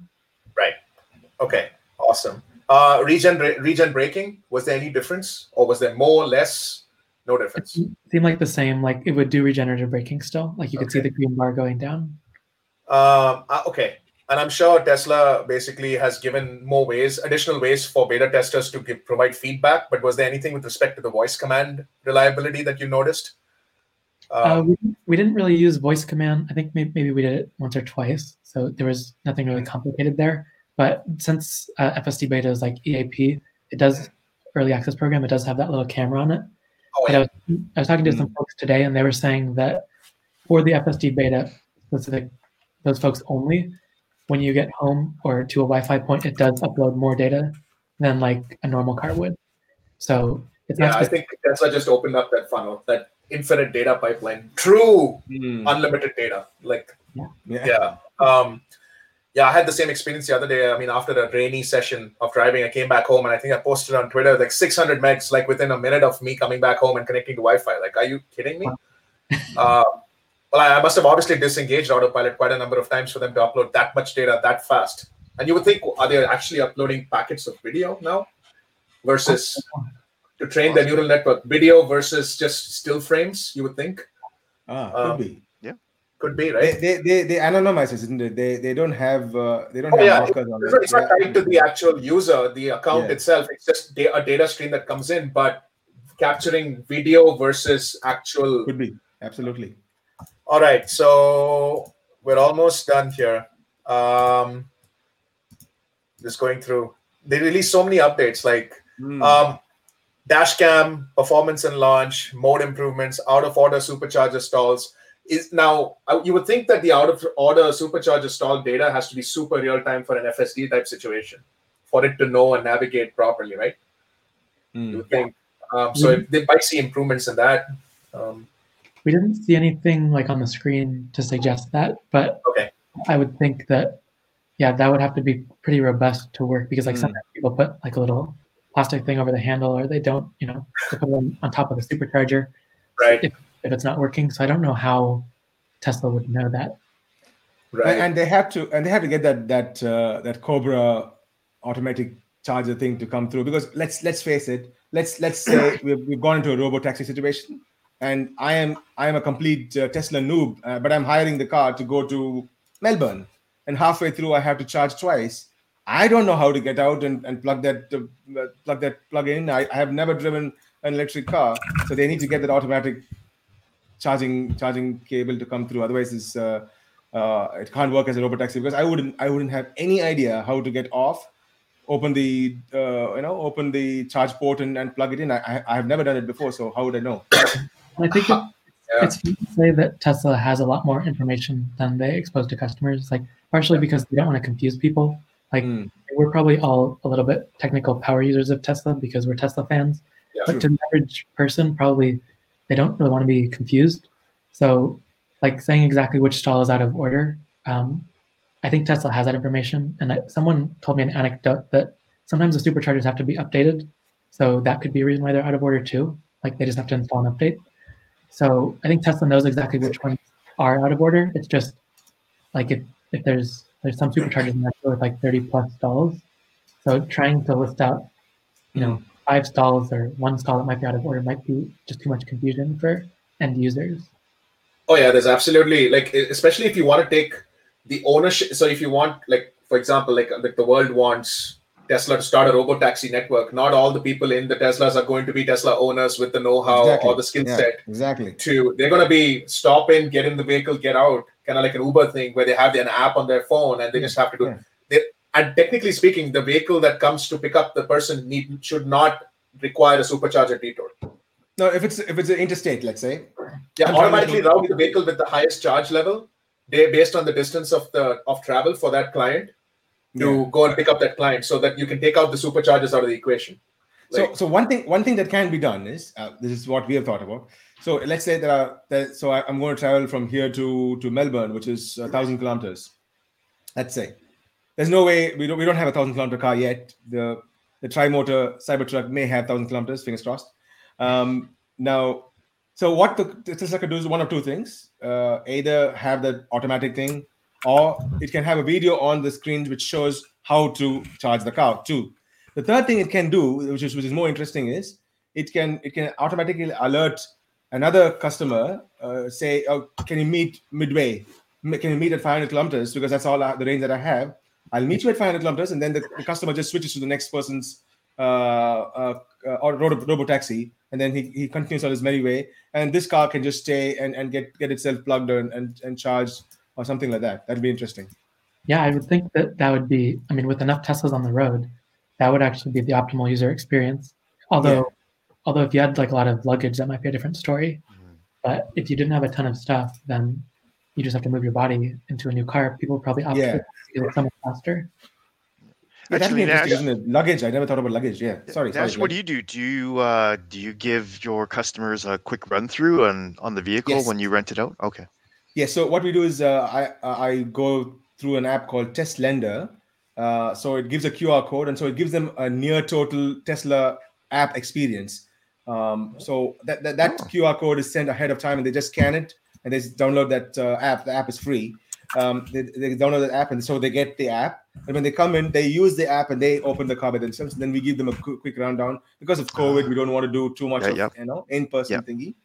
Okay. Awesome. Uh, regen regen braking was there any difference, or was there more, or less? No difference. It seemed like the same, like it would do regenerative braking still. Like you could see the green bar going down. Um, uh, okay. And I'm sure Tesla basically has given more ways, additional ways for beta testers to give, provide feedback. But was there anything with respect to the voice command reliability that you noticed? Uh, Um, we, we didn't really use voice command. I think maybe, maybe we did it once or twice. So there was nothing really complicated there. But since uh, FSD beta is like EAP, it does early access program. It does have that little camera on it. oh, yeah. I was, I was talking to some folks today, and they were saying that for the FSD beta specific, those folks only, when you get home or to a Wi-Fi point, it does upload more data than like a normal car would. So it's yeah, not I specific. think Tesla just opened up that funnel, that infinite data pipeline, true Hmm. unlimited data. Like Yeah. yeah um yeah i had the same experience the other day. I mean after a rainy session of driving i came back home and i think i posted on twitter like 600 megs like within a minute of me coming back home and connecting to wi-fi. Like are you kidding me? Uh, well I, must have obviously disengaged autopilot quite a number of times for them to upload that much data that fast. And you would think are they actually uploading packets of video now versus to train the neural network video versus just still frames you would think? Ah, Um, could be. Could be right they, they, they anonymize it, isn't it? They, they don't have uh, they don't Oh, have yeah, markers on It's it. it's not tied to the actual user, the account Yeah. itself. It's just a data stream that comes in, but capturing video versus actual. Could be absolutely. All right, so we're almost done here. Um, just going through. They released so many updates, like Hmm. um, dash cam performance and launch, mode improvements, out of order supercharger stalls. Is now you would think that the out of order supercharger stall data has to be super real time for an FSD type situation for it to know and navigate properly, right? Hmm. You would think. Um, so if they might see improvements in that. Um, We didn't see anything like on the screen to suggest that, but Okay. I would think that yeah, that would have to be pretty robust to work because like Mm. sometimes people put like a little plastic thing over the handle or they don't, you know, put it on, on top of the supercharger right, if, if it's not working. So I don't know how Tesla would know that. right. And, and they have to and they have to get that that uh, that Cobra automatic charger thing to come through because let's let's face it. Let's let's say we've, we've gone into a robo taxi situation, and I am I am a complete uh, Tesla noob, uh, but I'm hiring the car to go to Melbourne, and halfway through I have to charge twice. I don't know how to get out and, and plug that uh, plug that plug in. I, I have never driven an electric car, so they need to get that automatic charging charging cable to come through. Otherwise, it's uh, uh, it can't work as a robotaxi because I wouldn't I wouldn't have any idea how to get off, open the uh, you know open the charge port and, and plug it in. I, I I have never done it before, so how would I know? I think it, Yeah. it's fair to say that Tesla has a lot more information than they expose to customers, like partially because they don't want to confuse people. Like Hmm. we're probably all a little bit technical power users of Tesla because we're Tesla fans. Yeah. but to the average person, probably they don't really want to be confused. So, like saying exactly which stall is out of order, um, I think Tesla has that information. And I, someone told me an anecdote that sometimes the superchargers have to be updated, so that could be a reason why they're out of order too. Like they just have to install an update. So I think Tesla knows exactly which ones are out of order. It's just like if if there's there's some superchargers in there with like 30 plus stalls. So trying to list out, you know, five stalls or one stall that might be out of order might be just too much confusion for end users. Oh yeah, there's absolutely like especially if you want to take the ownership. So if you want like for example, like like the world wants Tesla to start a robo taxi network, not all the people in the Teslas are going to be Tesla owners with the know-how Exactly. or the skill Yeah, set exactly. to they're going to be stop in, get in the vehicle, get out, kind of like an Uber thing where they have an app on their phone and they just have to do. Yeah. They, and technically speaking, the vehicle that comes to pick up the person need should not require a supercharger detour. No, if it's if it's an interstate, let's say. Yeah, I'm automatically route the vehicle with the highest charge level, they based on the distance of the of travel for that client to Yeah. go and pick up that client, so that you can take out the superchargers out of the equation. so so one thing one thing that can be done is uh, this is what we have thought about. So let's say there are there, so I, am going to travel from here to to Melbourne, which is a thousand kilometers. Let's say there's no way we don't we don't have a thousand kilometer car yet. The the tri-motor Cybertruck may have thousand kilometers. Fingers crossed. Um, now, so what the Tesla can do is one of two things: uh, either have the automatic thing, or it can have a video on the screen which shows how to charge the car too. The third thing it can do, which is which is more interesting, is it can it can automatically alert another customer, uh, say, oh, can you meet midway? Can you meet at 500 kilometers? Because that's all the range that I have. I'll meet you at 500 kilometers, and then the, the customer just switches to the next person's uh, uh, uh or robo, robo taxi, and then he, he continues on his merry way. And this car can just stay and, and get get itself plugged in and, and charged or something like that. That'd be interesting. Yeah, I would think that that would be. I mean, with enough Teslas on the road, that would actually be the optimal user experience. Although, yeah. although if you had like a lot of luggage, that might be a different story. Mm-hmm. But if you didn't have a ton of stuff, then you just have to move your body into a new car. People probably opt yeah. to so much faster. Yeah, Actually, Nash, luggage. I never thought about luggage. Yeah, sorry. Nash, sorry, what do you do? Do you uh, do you give your customers a quick run through on on the vehicle yes. when you rent it out? Okay. Yeah. So what we do is uh, I I go through an app called TestLender, uh, so it gives a QR code, and so it gives them a near total Tesla app experience. Um, so that, that, that oh. QR code is sent ahead of time, and they just scan it and they download that uh, app. The app is free. Um, they, they download the app, and so they get the app. And when they come in, they use the app and they open the car by themselves. And then we give them a quick, quick rundown because of COVID. We don't want to do too much yeah, of you know in person thingy.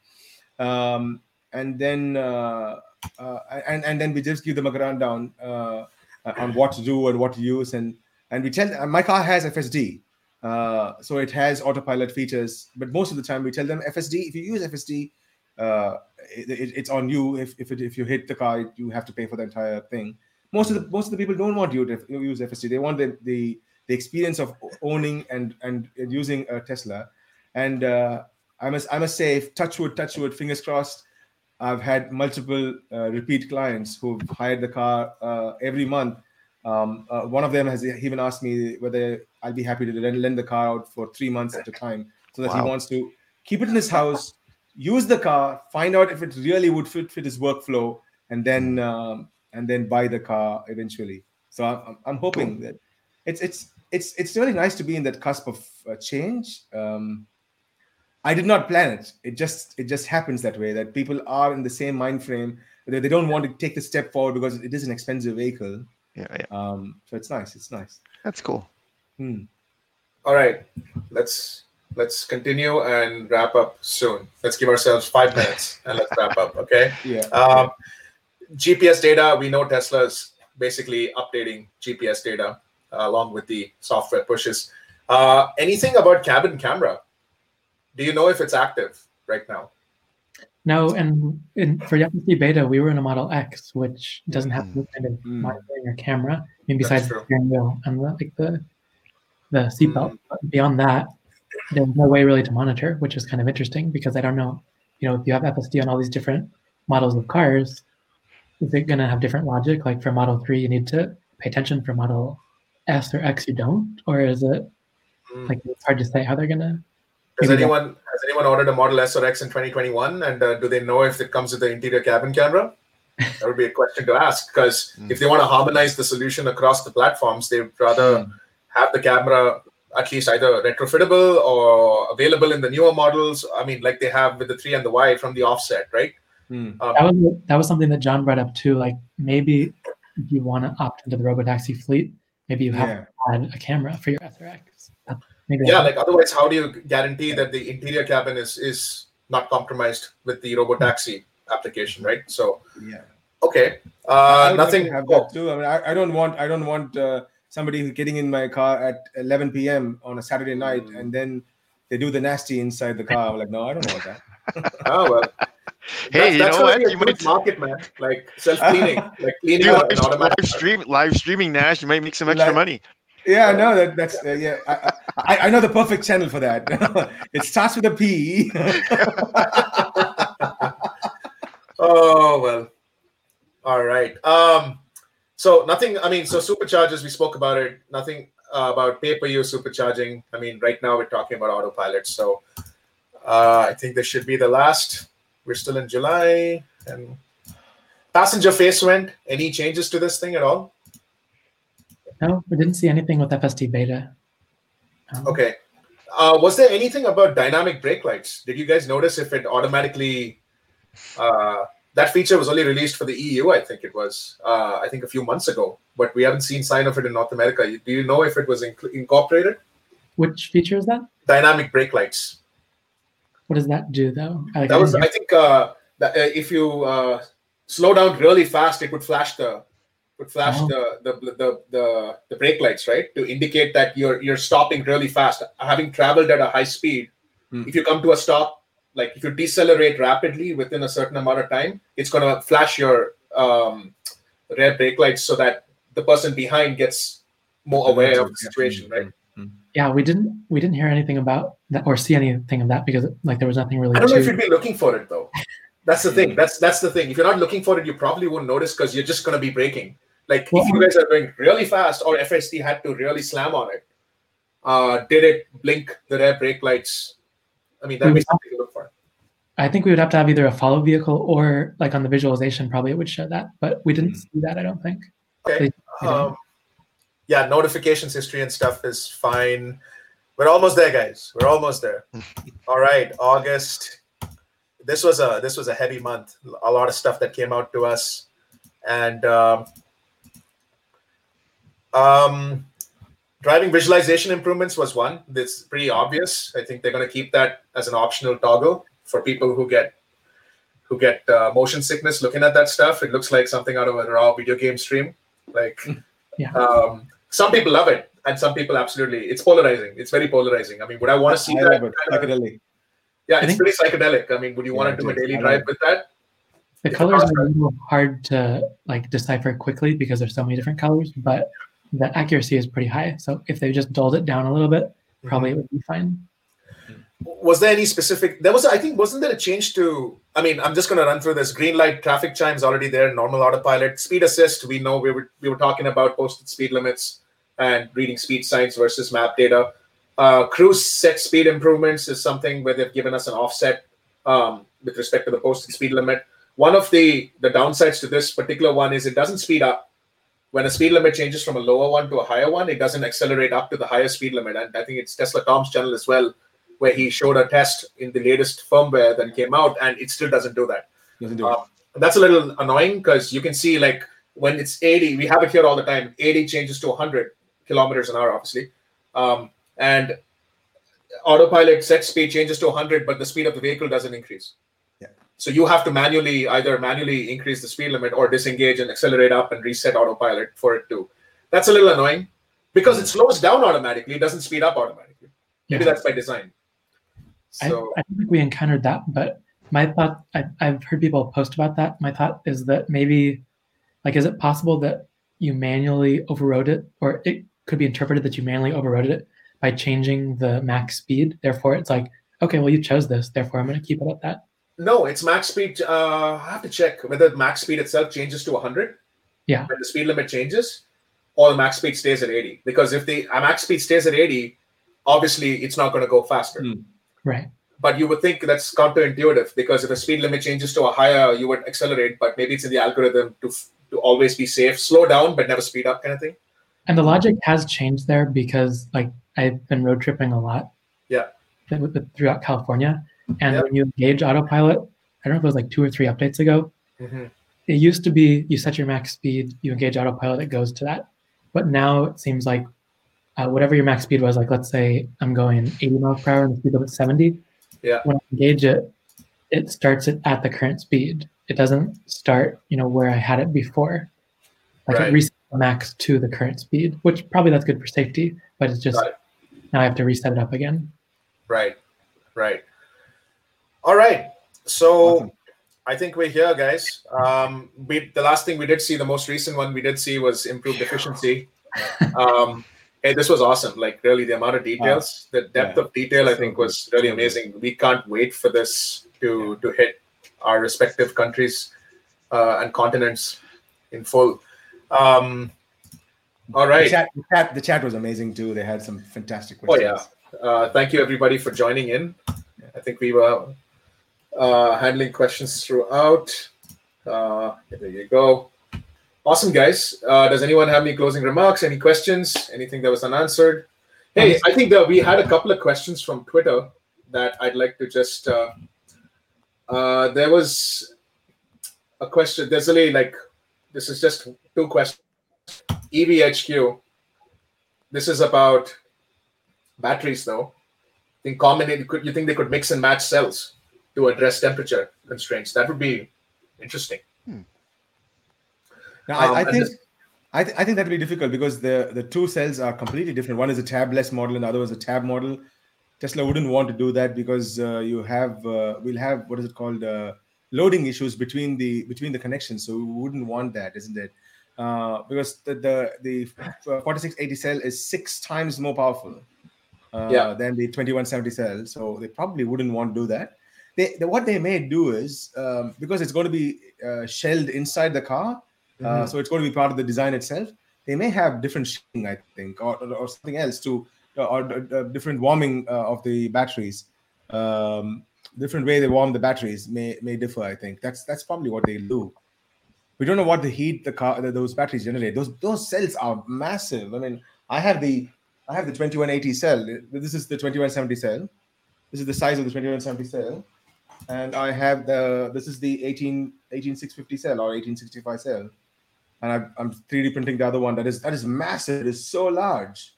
Um, and then uh, uh, and and then we just give them a rundown uh, uh, on what to do and what to use and and we tell my car has FSD uh, so it has autopilot features but most of the time we tell them FSD if you use FSD uh, it, it, it's on you if if, it, if you hit the car you have to pay for the entire thing most of the most of the people don't want you to use FSD they want the the, the experience of owning and and using a Tesla and uh, I must I must say touchwood touchwood fingers crossed I've had multiple uh, repeat clients who've hired the car uh, every month. Um, uh, one of them has even asked me whether I'll be happy to lend the car out for three months at a time, so that wow. he wants to keep it in his house, use the car, find out if it really would fit fit his workflow, and then um, and then buy the car eventually. So I'm, I'm hoping that it's it's it's it's really nice to be in that cusp of uh, change. Um, I did not plan it. It just it just happens that way that people are in the same mind frame. They, they don't want to take the step forward because it is an expensive vehicle. Yeah, yeah. Um, so it's nice. It's nice. That's cool. Hmm. All right, let's let's continue and wrap up soon. Let's give ourselves five minutes and let's wrap up. Okay. Yeah. Um, GPS data. We know Tesla's basically updating GPS data uh, along with the software pushes. Uh, anything about cabin camera? do you know if it's active right now? No, and in, for FSD beta, we were in a Model X, which doesn't have mm. kind of mm. monitoring or camera. I mean, besides the steering wheel and the, like the the seatbelt. Mm. Beyond that, there's no way really to monitor, which is kind of interesting because I don't know. You know, if you have FSD on all these different models of cars, is it going to have different logic? Like for Model Three, you need to pay attention. For Model S or X, you don't, or is it mm. like it's hard to say how they're going to has anyone has anyone ordered a Model S or X in 2021, and uh, do they know if it comes with the interior cabin camera? That would be a question to ask because mm. if they want to harmonize the solution across the platforms, they'd rather mm. have the camera at least either retrofittable or available in the newer models. I mean, like they have with the three and the Y from the offset, right? Mm. Um, that was that was something that John brought up too. Like maybe if you want to opt into the robotaxi fleet, maybe you have yeah. to add a camera for your SRX. Maybe yeah, like otherwise, how do you guarantee that the interior cabin is is not compromised with the robo taxi application, right? So yeah, okay, uh, nothing. Have that too. I mean, I, I don't want I don't want uh, somebody who's getting in my car at 11 p.m. on a Saturday night mm. and then they do the nasty inside the car. I'm like, no, I don't want that. oh well. Hey, that's, you know what? You might market man, like self cleaning, like cleaning live, live stream, live streaming Nash. You might make some extra like, money. Yeah, no, that, that's uh, yeah. I, I, I, know the perfect channel for that. it starts with a P. oh well, all right. Um, so nothing. I mean, so superchargers. We spoke about it. Nothing. uh, about pay-per-use supercharging. I mean, right now we're talking about autopilot, so uh, I think this should be the last. We're still in July, and passenger face vent. Any changes to this thing at all? No, we didn't see anything with FSD beta. Um, Okay. Uh, was there anything about dynamic brake lights? Did you guys notice if it automatically? Uh, that feature was only released for the EU, I think it was. Uh, I think a few months ago, but we haven't seen sign of it in North America. Do you know if it was inc- incorporated? Which feature is that? Dynamic brake lights. What does that do though? Like, That I was, didn't I think, uh, that, uh, if you uh, slow down really fast, it would flash the would flash Oh. the, the, the the the brake lights, right, to indicate that you're you're stopping really fast. Having traveled at a high speed, Hmm. if you come to a stop, like if you decelerate rapidly within a certain amount of time, it's gonna flash your um, rear brake lights so that the person behind gets more aware of the situation, right? yeah, we didn't we didn't hear anything about that or see anything of that because like there was nothing really. I don't know if you'd be looking for it though. That's the thing. That's that's the thing. If you're not looking for it, you probably won't notice because you're just gonna be braking. Like Well, if you guys are going really fast, or FSD had to really slam on it, uh, did it blink the rear brake lights? I mean, that'd be Mhm. something to look for. I think we would have to have either a follow vehicle or like on the visualization, probably it would show that, but we Hmm. didn't see that. I don't think. Okay. We. Um, yeah, notifications history and stuff is fine. We're almost there, guys. We're almost there. All right, August. This was a this was a heavy month. A lot of stuff that came out to us, and um, um, driving visualization improvements was one. That's pretty obvious. I think they're going to keep that as an optional toggle for people who get who get uh, motion sickness looking at that stuff. It looks like something out of a raw video game stream. Like, Yeah. um, some people love it, and some people absolutely. It's polarizing. It's very polarizing. I mean, would I want to see I that? it. kind of- Psychedelic. yeah, I it's think- pretty psychedelic. I mean, would you want to do a daily drive love with that? The It's colors are a little hard to like decipher quickly because there's so many different colors, but the accuracy is pretty high. So if they just dulled it down a little bit, probably Mm-hmm. it would be fine. was there any specific there was i think wasn't there a change to i mean i'm just going to run through this green light traffic chimes already there normal autopilot speed assist we know we were we were talking about posted speed limits and reading speed signs versus map data uh, cruise set speed improvements is something where they've given us an offset um, with respect to the posted speed limit one of the the downsides to this particular one is it doesn't speed up when a speed limit changes from a lower one to a higher one it doesn't accelerate up to the higher speed limit and i think it's tesla tom's channel as well where he showed a test in the latest firmware that came out, and it still doesn't do that. Doesn't do it. Um, that's a little annoying because you can see like when it's 80, we have it here all the time. 80 changes to 100 kilometers an hour, obviously, um, and autopilot set speed changes to 100, but the speed of the vehicle doesn't increase. So you have to manually either manually increase the speed limit or disengage and accelerate up and reset autopilot for it to. That's a little annoying because it mm. slows down automatically. It doesn't speed up automatically. Maybe Yeah. that's by design. I, So I don't think we encountered that, but my thought, I, I've heard people post about that. My thought is that maybe, like, is it possible that you manually overrode it, or it could be interpreted that you manually overrode it by changing the max speed? Therefore, it's like, okay, well, you chose this, therefore, I'm going to keep it at that. No, it's max speed. Uh, I have to check whether max speed itself changes to 100. Yeah. When the speed limit changes, or the max speed stays at 80. Because if the uh, max speed stays at 80, obviously it's not going to go faster. Hmm. Right. But you would think that's counterintuitive because if the speed limit changes to a higher, you would accelerate. But maybe it's in the algorithm to to always be safe, slow down but never speed up, kind of thing. And the logic has changed there because, like, I've been road tripping a lot. Yeah. Throughout California, and Yeah. when you engage autopilot, I don't know if it was like two or three updates ago. Mhm. It used to be you set your max speed, you engage autopilot, it goes to that. But now it seems like uh, whatever your max speed was, like let's say I'm going 80 miles per hour and the speed limit's 70. Yeah. When I engage it, it starts it at the current speed. It doesn't start, you know, where I had it before. Like Right. it resets the max to the current speed, which probably that's good for safety, but it's just it. now I have to reset it up again. Right, right. All right. So. I think we're here, guys. Um, we the last thing we did see, the most recent one we did see was improved efficiency. Um, and this was awesome. Like really, the amount of details, the depth Yeah. of detail, I think was really amazing. We can't wait for this to to hit our respective countries uh, and continents in full. Um, All The chat, the chat, the chat was amazing too. They had some fantastic Questions. Oh yeah. Uh, thank you everybody for joining in. I think we were uh, handling questions throughout. Uh, there you go. Awesome, guys. Uh, does anyone have any closing remarks? Any questions? Anything that was unanswered? Hey, I think that we had a couple of questions from Twitter that I'd like to just. Uh, uh, there was a question. There's only like this is just two questions. EVHQ. This is about batteries, though. I think combinate. You think they could mix and match cells to address temperature constraints? That would be interesting. Now, I, Um, I and think this- I, th- I think that will be difficult because the the two cells are completely different. One is a tabless model, and the other is a tab model. Tesla wouldn't want to do that because uh, you have uh, we'll have what is it called uh, loading issues between the between the connections. So we wouldn't want that, isn't it? Uh, because the the the 4680 cell is six times more powerful uh, Yeah. than the 2170 cell. So they probably wouldn't want to do that. They, they what they may do is um, because it's going to be uh, shelled inside the car. Uh, so it's going to be part of the design itself. They may have different shielding, I think, or, or, or something else to, or, uh, different warming uh, of the batteries. Um, different way they warm the batteries may may differ. I think that's that's probably what they'll do. We don't know what the heat the car those batteries generate. Those those cells are massive. I mean, I have the I have the 2180 cell. This is the 2170 cell. This is the size of the 2170 cell, and I have the this is the 18 18650 cell or 1865 cell and I, I'm 3D printing the other one. That is that is massive. It is so large.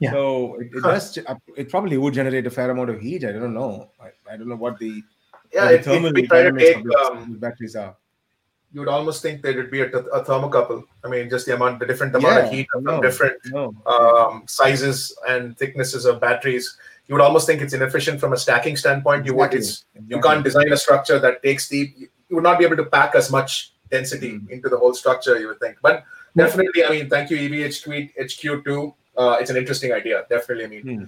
Yeah. So it, it does. It probably would generate a fair amount of heat. I don't know. I, I don't know what the, Yeah, what the if, if thermal we try to take, of these- um, these batteries are. you would almost think there would be a, a thermocouple. I mean, just the amount, the different amount of Yeah, heat from no. different No. um, sizes and thicknesses of batteries. You would almost think it's inefficient from a stacking standpoint. You would, Exactly, it's you can't design a structure that takes the you would not be able to pack as much density Mm. into the whole structure you would think but definitely i mean thank you evhq hq2 uh, it's an interesting idea definitely i mean Hmm.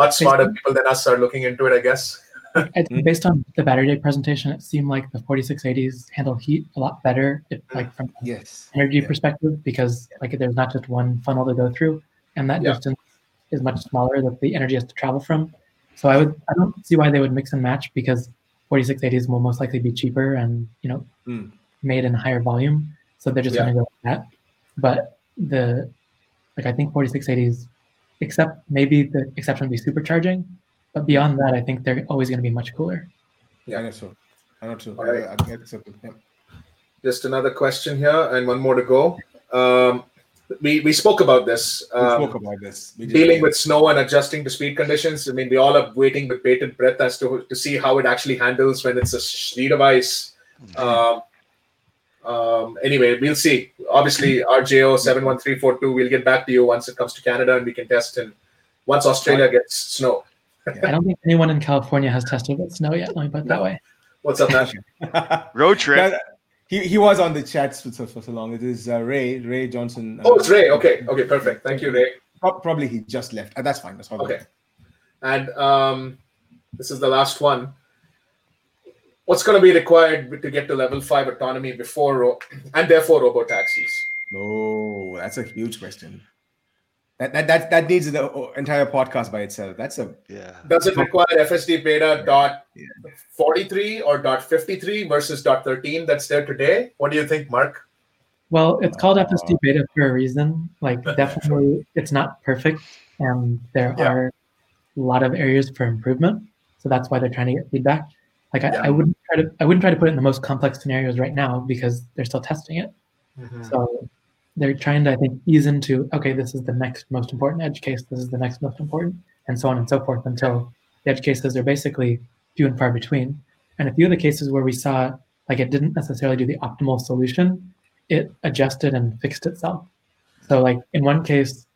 much smarter people than us are looking into it i guess based on the battery day presentation, it seemed like the 4680s handle heat a lot better, if, like from an Yes. energy Yeah. perspective, because like there's not just one funnel to go through, and that Yeah. distance is much smaller that the energy has to travel from. So I would I don't see why they would mix and match because 4680s will most likely be cheaper and you know Hmm. made in higher volume. So they're just Yeah. going to go with that. But the like I think 4680s, except maybe the exception would be supercharging, but beyond that, I think they're always going to be much cooler. Yeah. I know so. I know too. All right. I, I think so. too. Yeah. just another question here and one more to go um, we, we spoke about this We um, spoke about this. We dealing with snow and adjusting to speed conditions. I mean, we all are waiting with bated breath as to to see how it actually handles when it's a sheet of ice. Um, um, anyway, we'll see. Obviously, RJO seven one three four two. We'll get back to you once it comes to Canada and we can test. And once Australia gets snow, I don't think anyone in California has tested with snow yet. Let me put it that way. what's up, Nash? Road trip. He, he was on the chats for so, for so long. It is uh, Ray Ray Johnson. uh, Oh, it's Ray. Okay, okay, perfect. Thank you, Ray. Pro- Probably he just left. Uh, that's fine. That's fine. Okay. And um, this is the last one. What's going to be required to get to level five autonomy before ro- and therefore robo taxis? Oh, that's a huge question. That that that, that needs the uh, entire podcast by itself. That's a Yeah. Does it require FSD beta dot Yeah. 43 or dot 53 versus dot 13 that's there today? What do you think, Mark? Well, it's called FSD beta for a reason. Like, definitely, it's not perfect, and there Yeah. are a lot of areas for improvement. So that's why they're trying to get feedback. Like, I, Yeah. I wouldn't try to I wouldn't try to put it in the most complex scenarios right now because they're still testing it. So they're trying to, I think, ease into okay, this is the next most important edge case. This is the next most important, and so on and so forth until the edge cases are basically few and far between. And a few of the cases where we saw like it didn't necessarily do the optimal solution, it adjusted and fixed itself. So like in one case,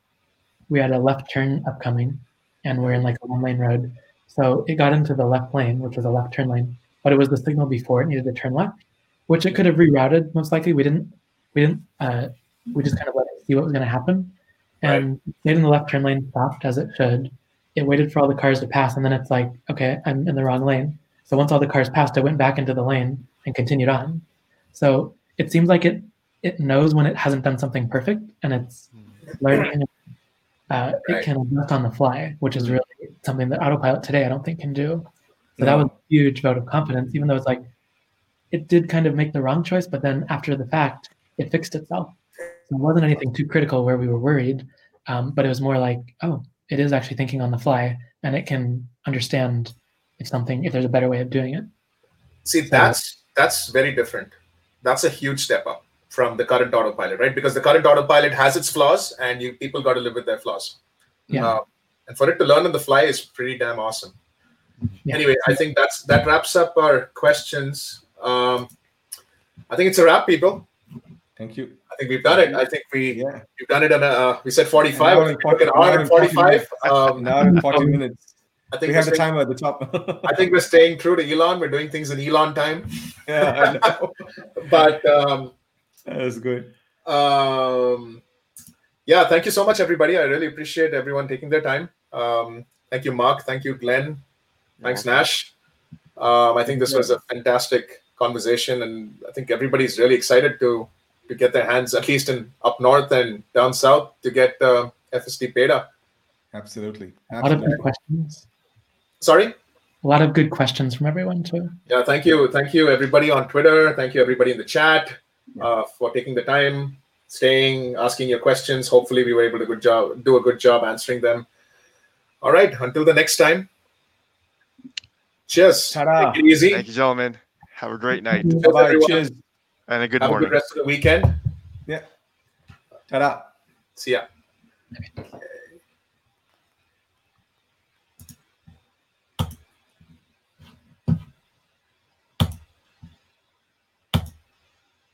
we had a left turn upcoming, and we're in like a one lane road. So it got into the left lane, which was a left turn lane, but it was the signal before it needed to turn left, which it could have rerouted. Most likely, we didn't. We didn't. Uh, we just kind of let it see what was going to happen, and stayed in the left turn lane, stopped as it should. It waited for all the cars to pass, and then it's like, okay, I'm in the wrong lane. So once all the cars passed, it went back into the lane and continued on. So it seems like it it knows when it hasn't done something perfect, and it's learning. Uh, Right. It can adjust on the fly, which is really something that autopilot today I don't think can do. So No. that was a huge vote of confidence, even though it's like it did kind of make the wrong choice, but then after the fact, it fixed itself. So it wasn't anything too critical where we were worried, um, but it was more like, oh, it is actually thinking on the fly, and it can understand if something, if there's a better way of doing it. See, that's that's very different. That's a huge step up from the current autopilot, right? Because the current autopilot has its flaws, and you people got to live with their flaws. Yeah. Uh, and for it to learn on the fly is pretty damn awesome. Yeah. Anyway, I think that's that wraps up our questions. Um, I think it's a wrap, people. Thank you. I think we've done it. I think we Yeah. we've done it in a. Uh, we said An forty-five. hour and think we took an 40 forty-five. Um, An hour and 40 minutes. I think We have the staying, timer at the top. I think we're staying true to Elon. We're doing things in Elon time. yeah, I know. But um, That was good. um, yeah, thank you so much, everybody. I really appreciate everyone taking their time. Um, thank you, Mark. Thank you, Glenn. Thanks, Nash. Um, I think this was a fantastic conversation, and I think everybody's really excited to to get their hands, at least in up north and down south, to get uh, FSD beta. Absolutely. A lot of Absolutely. good questions. Sorry. A lot of good questions from everyone too. Yeah, thank you, thank you, everybody on Twitter. Thank you, everybody in the chat, uh, for taking the time, staying, asking your questions. Hopefully, we were able to good job, do a good job answering them. All right, until the next time. Cheers. Ta-da. Take it easy. Thank you, gentlemen. Have a great night Cheers, Bye. everyone. Cheers. And a good Have a morning. good rest of the weekend. Ta-da. See ya.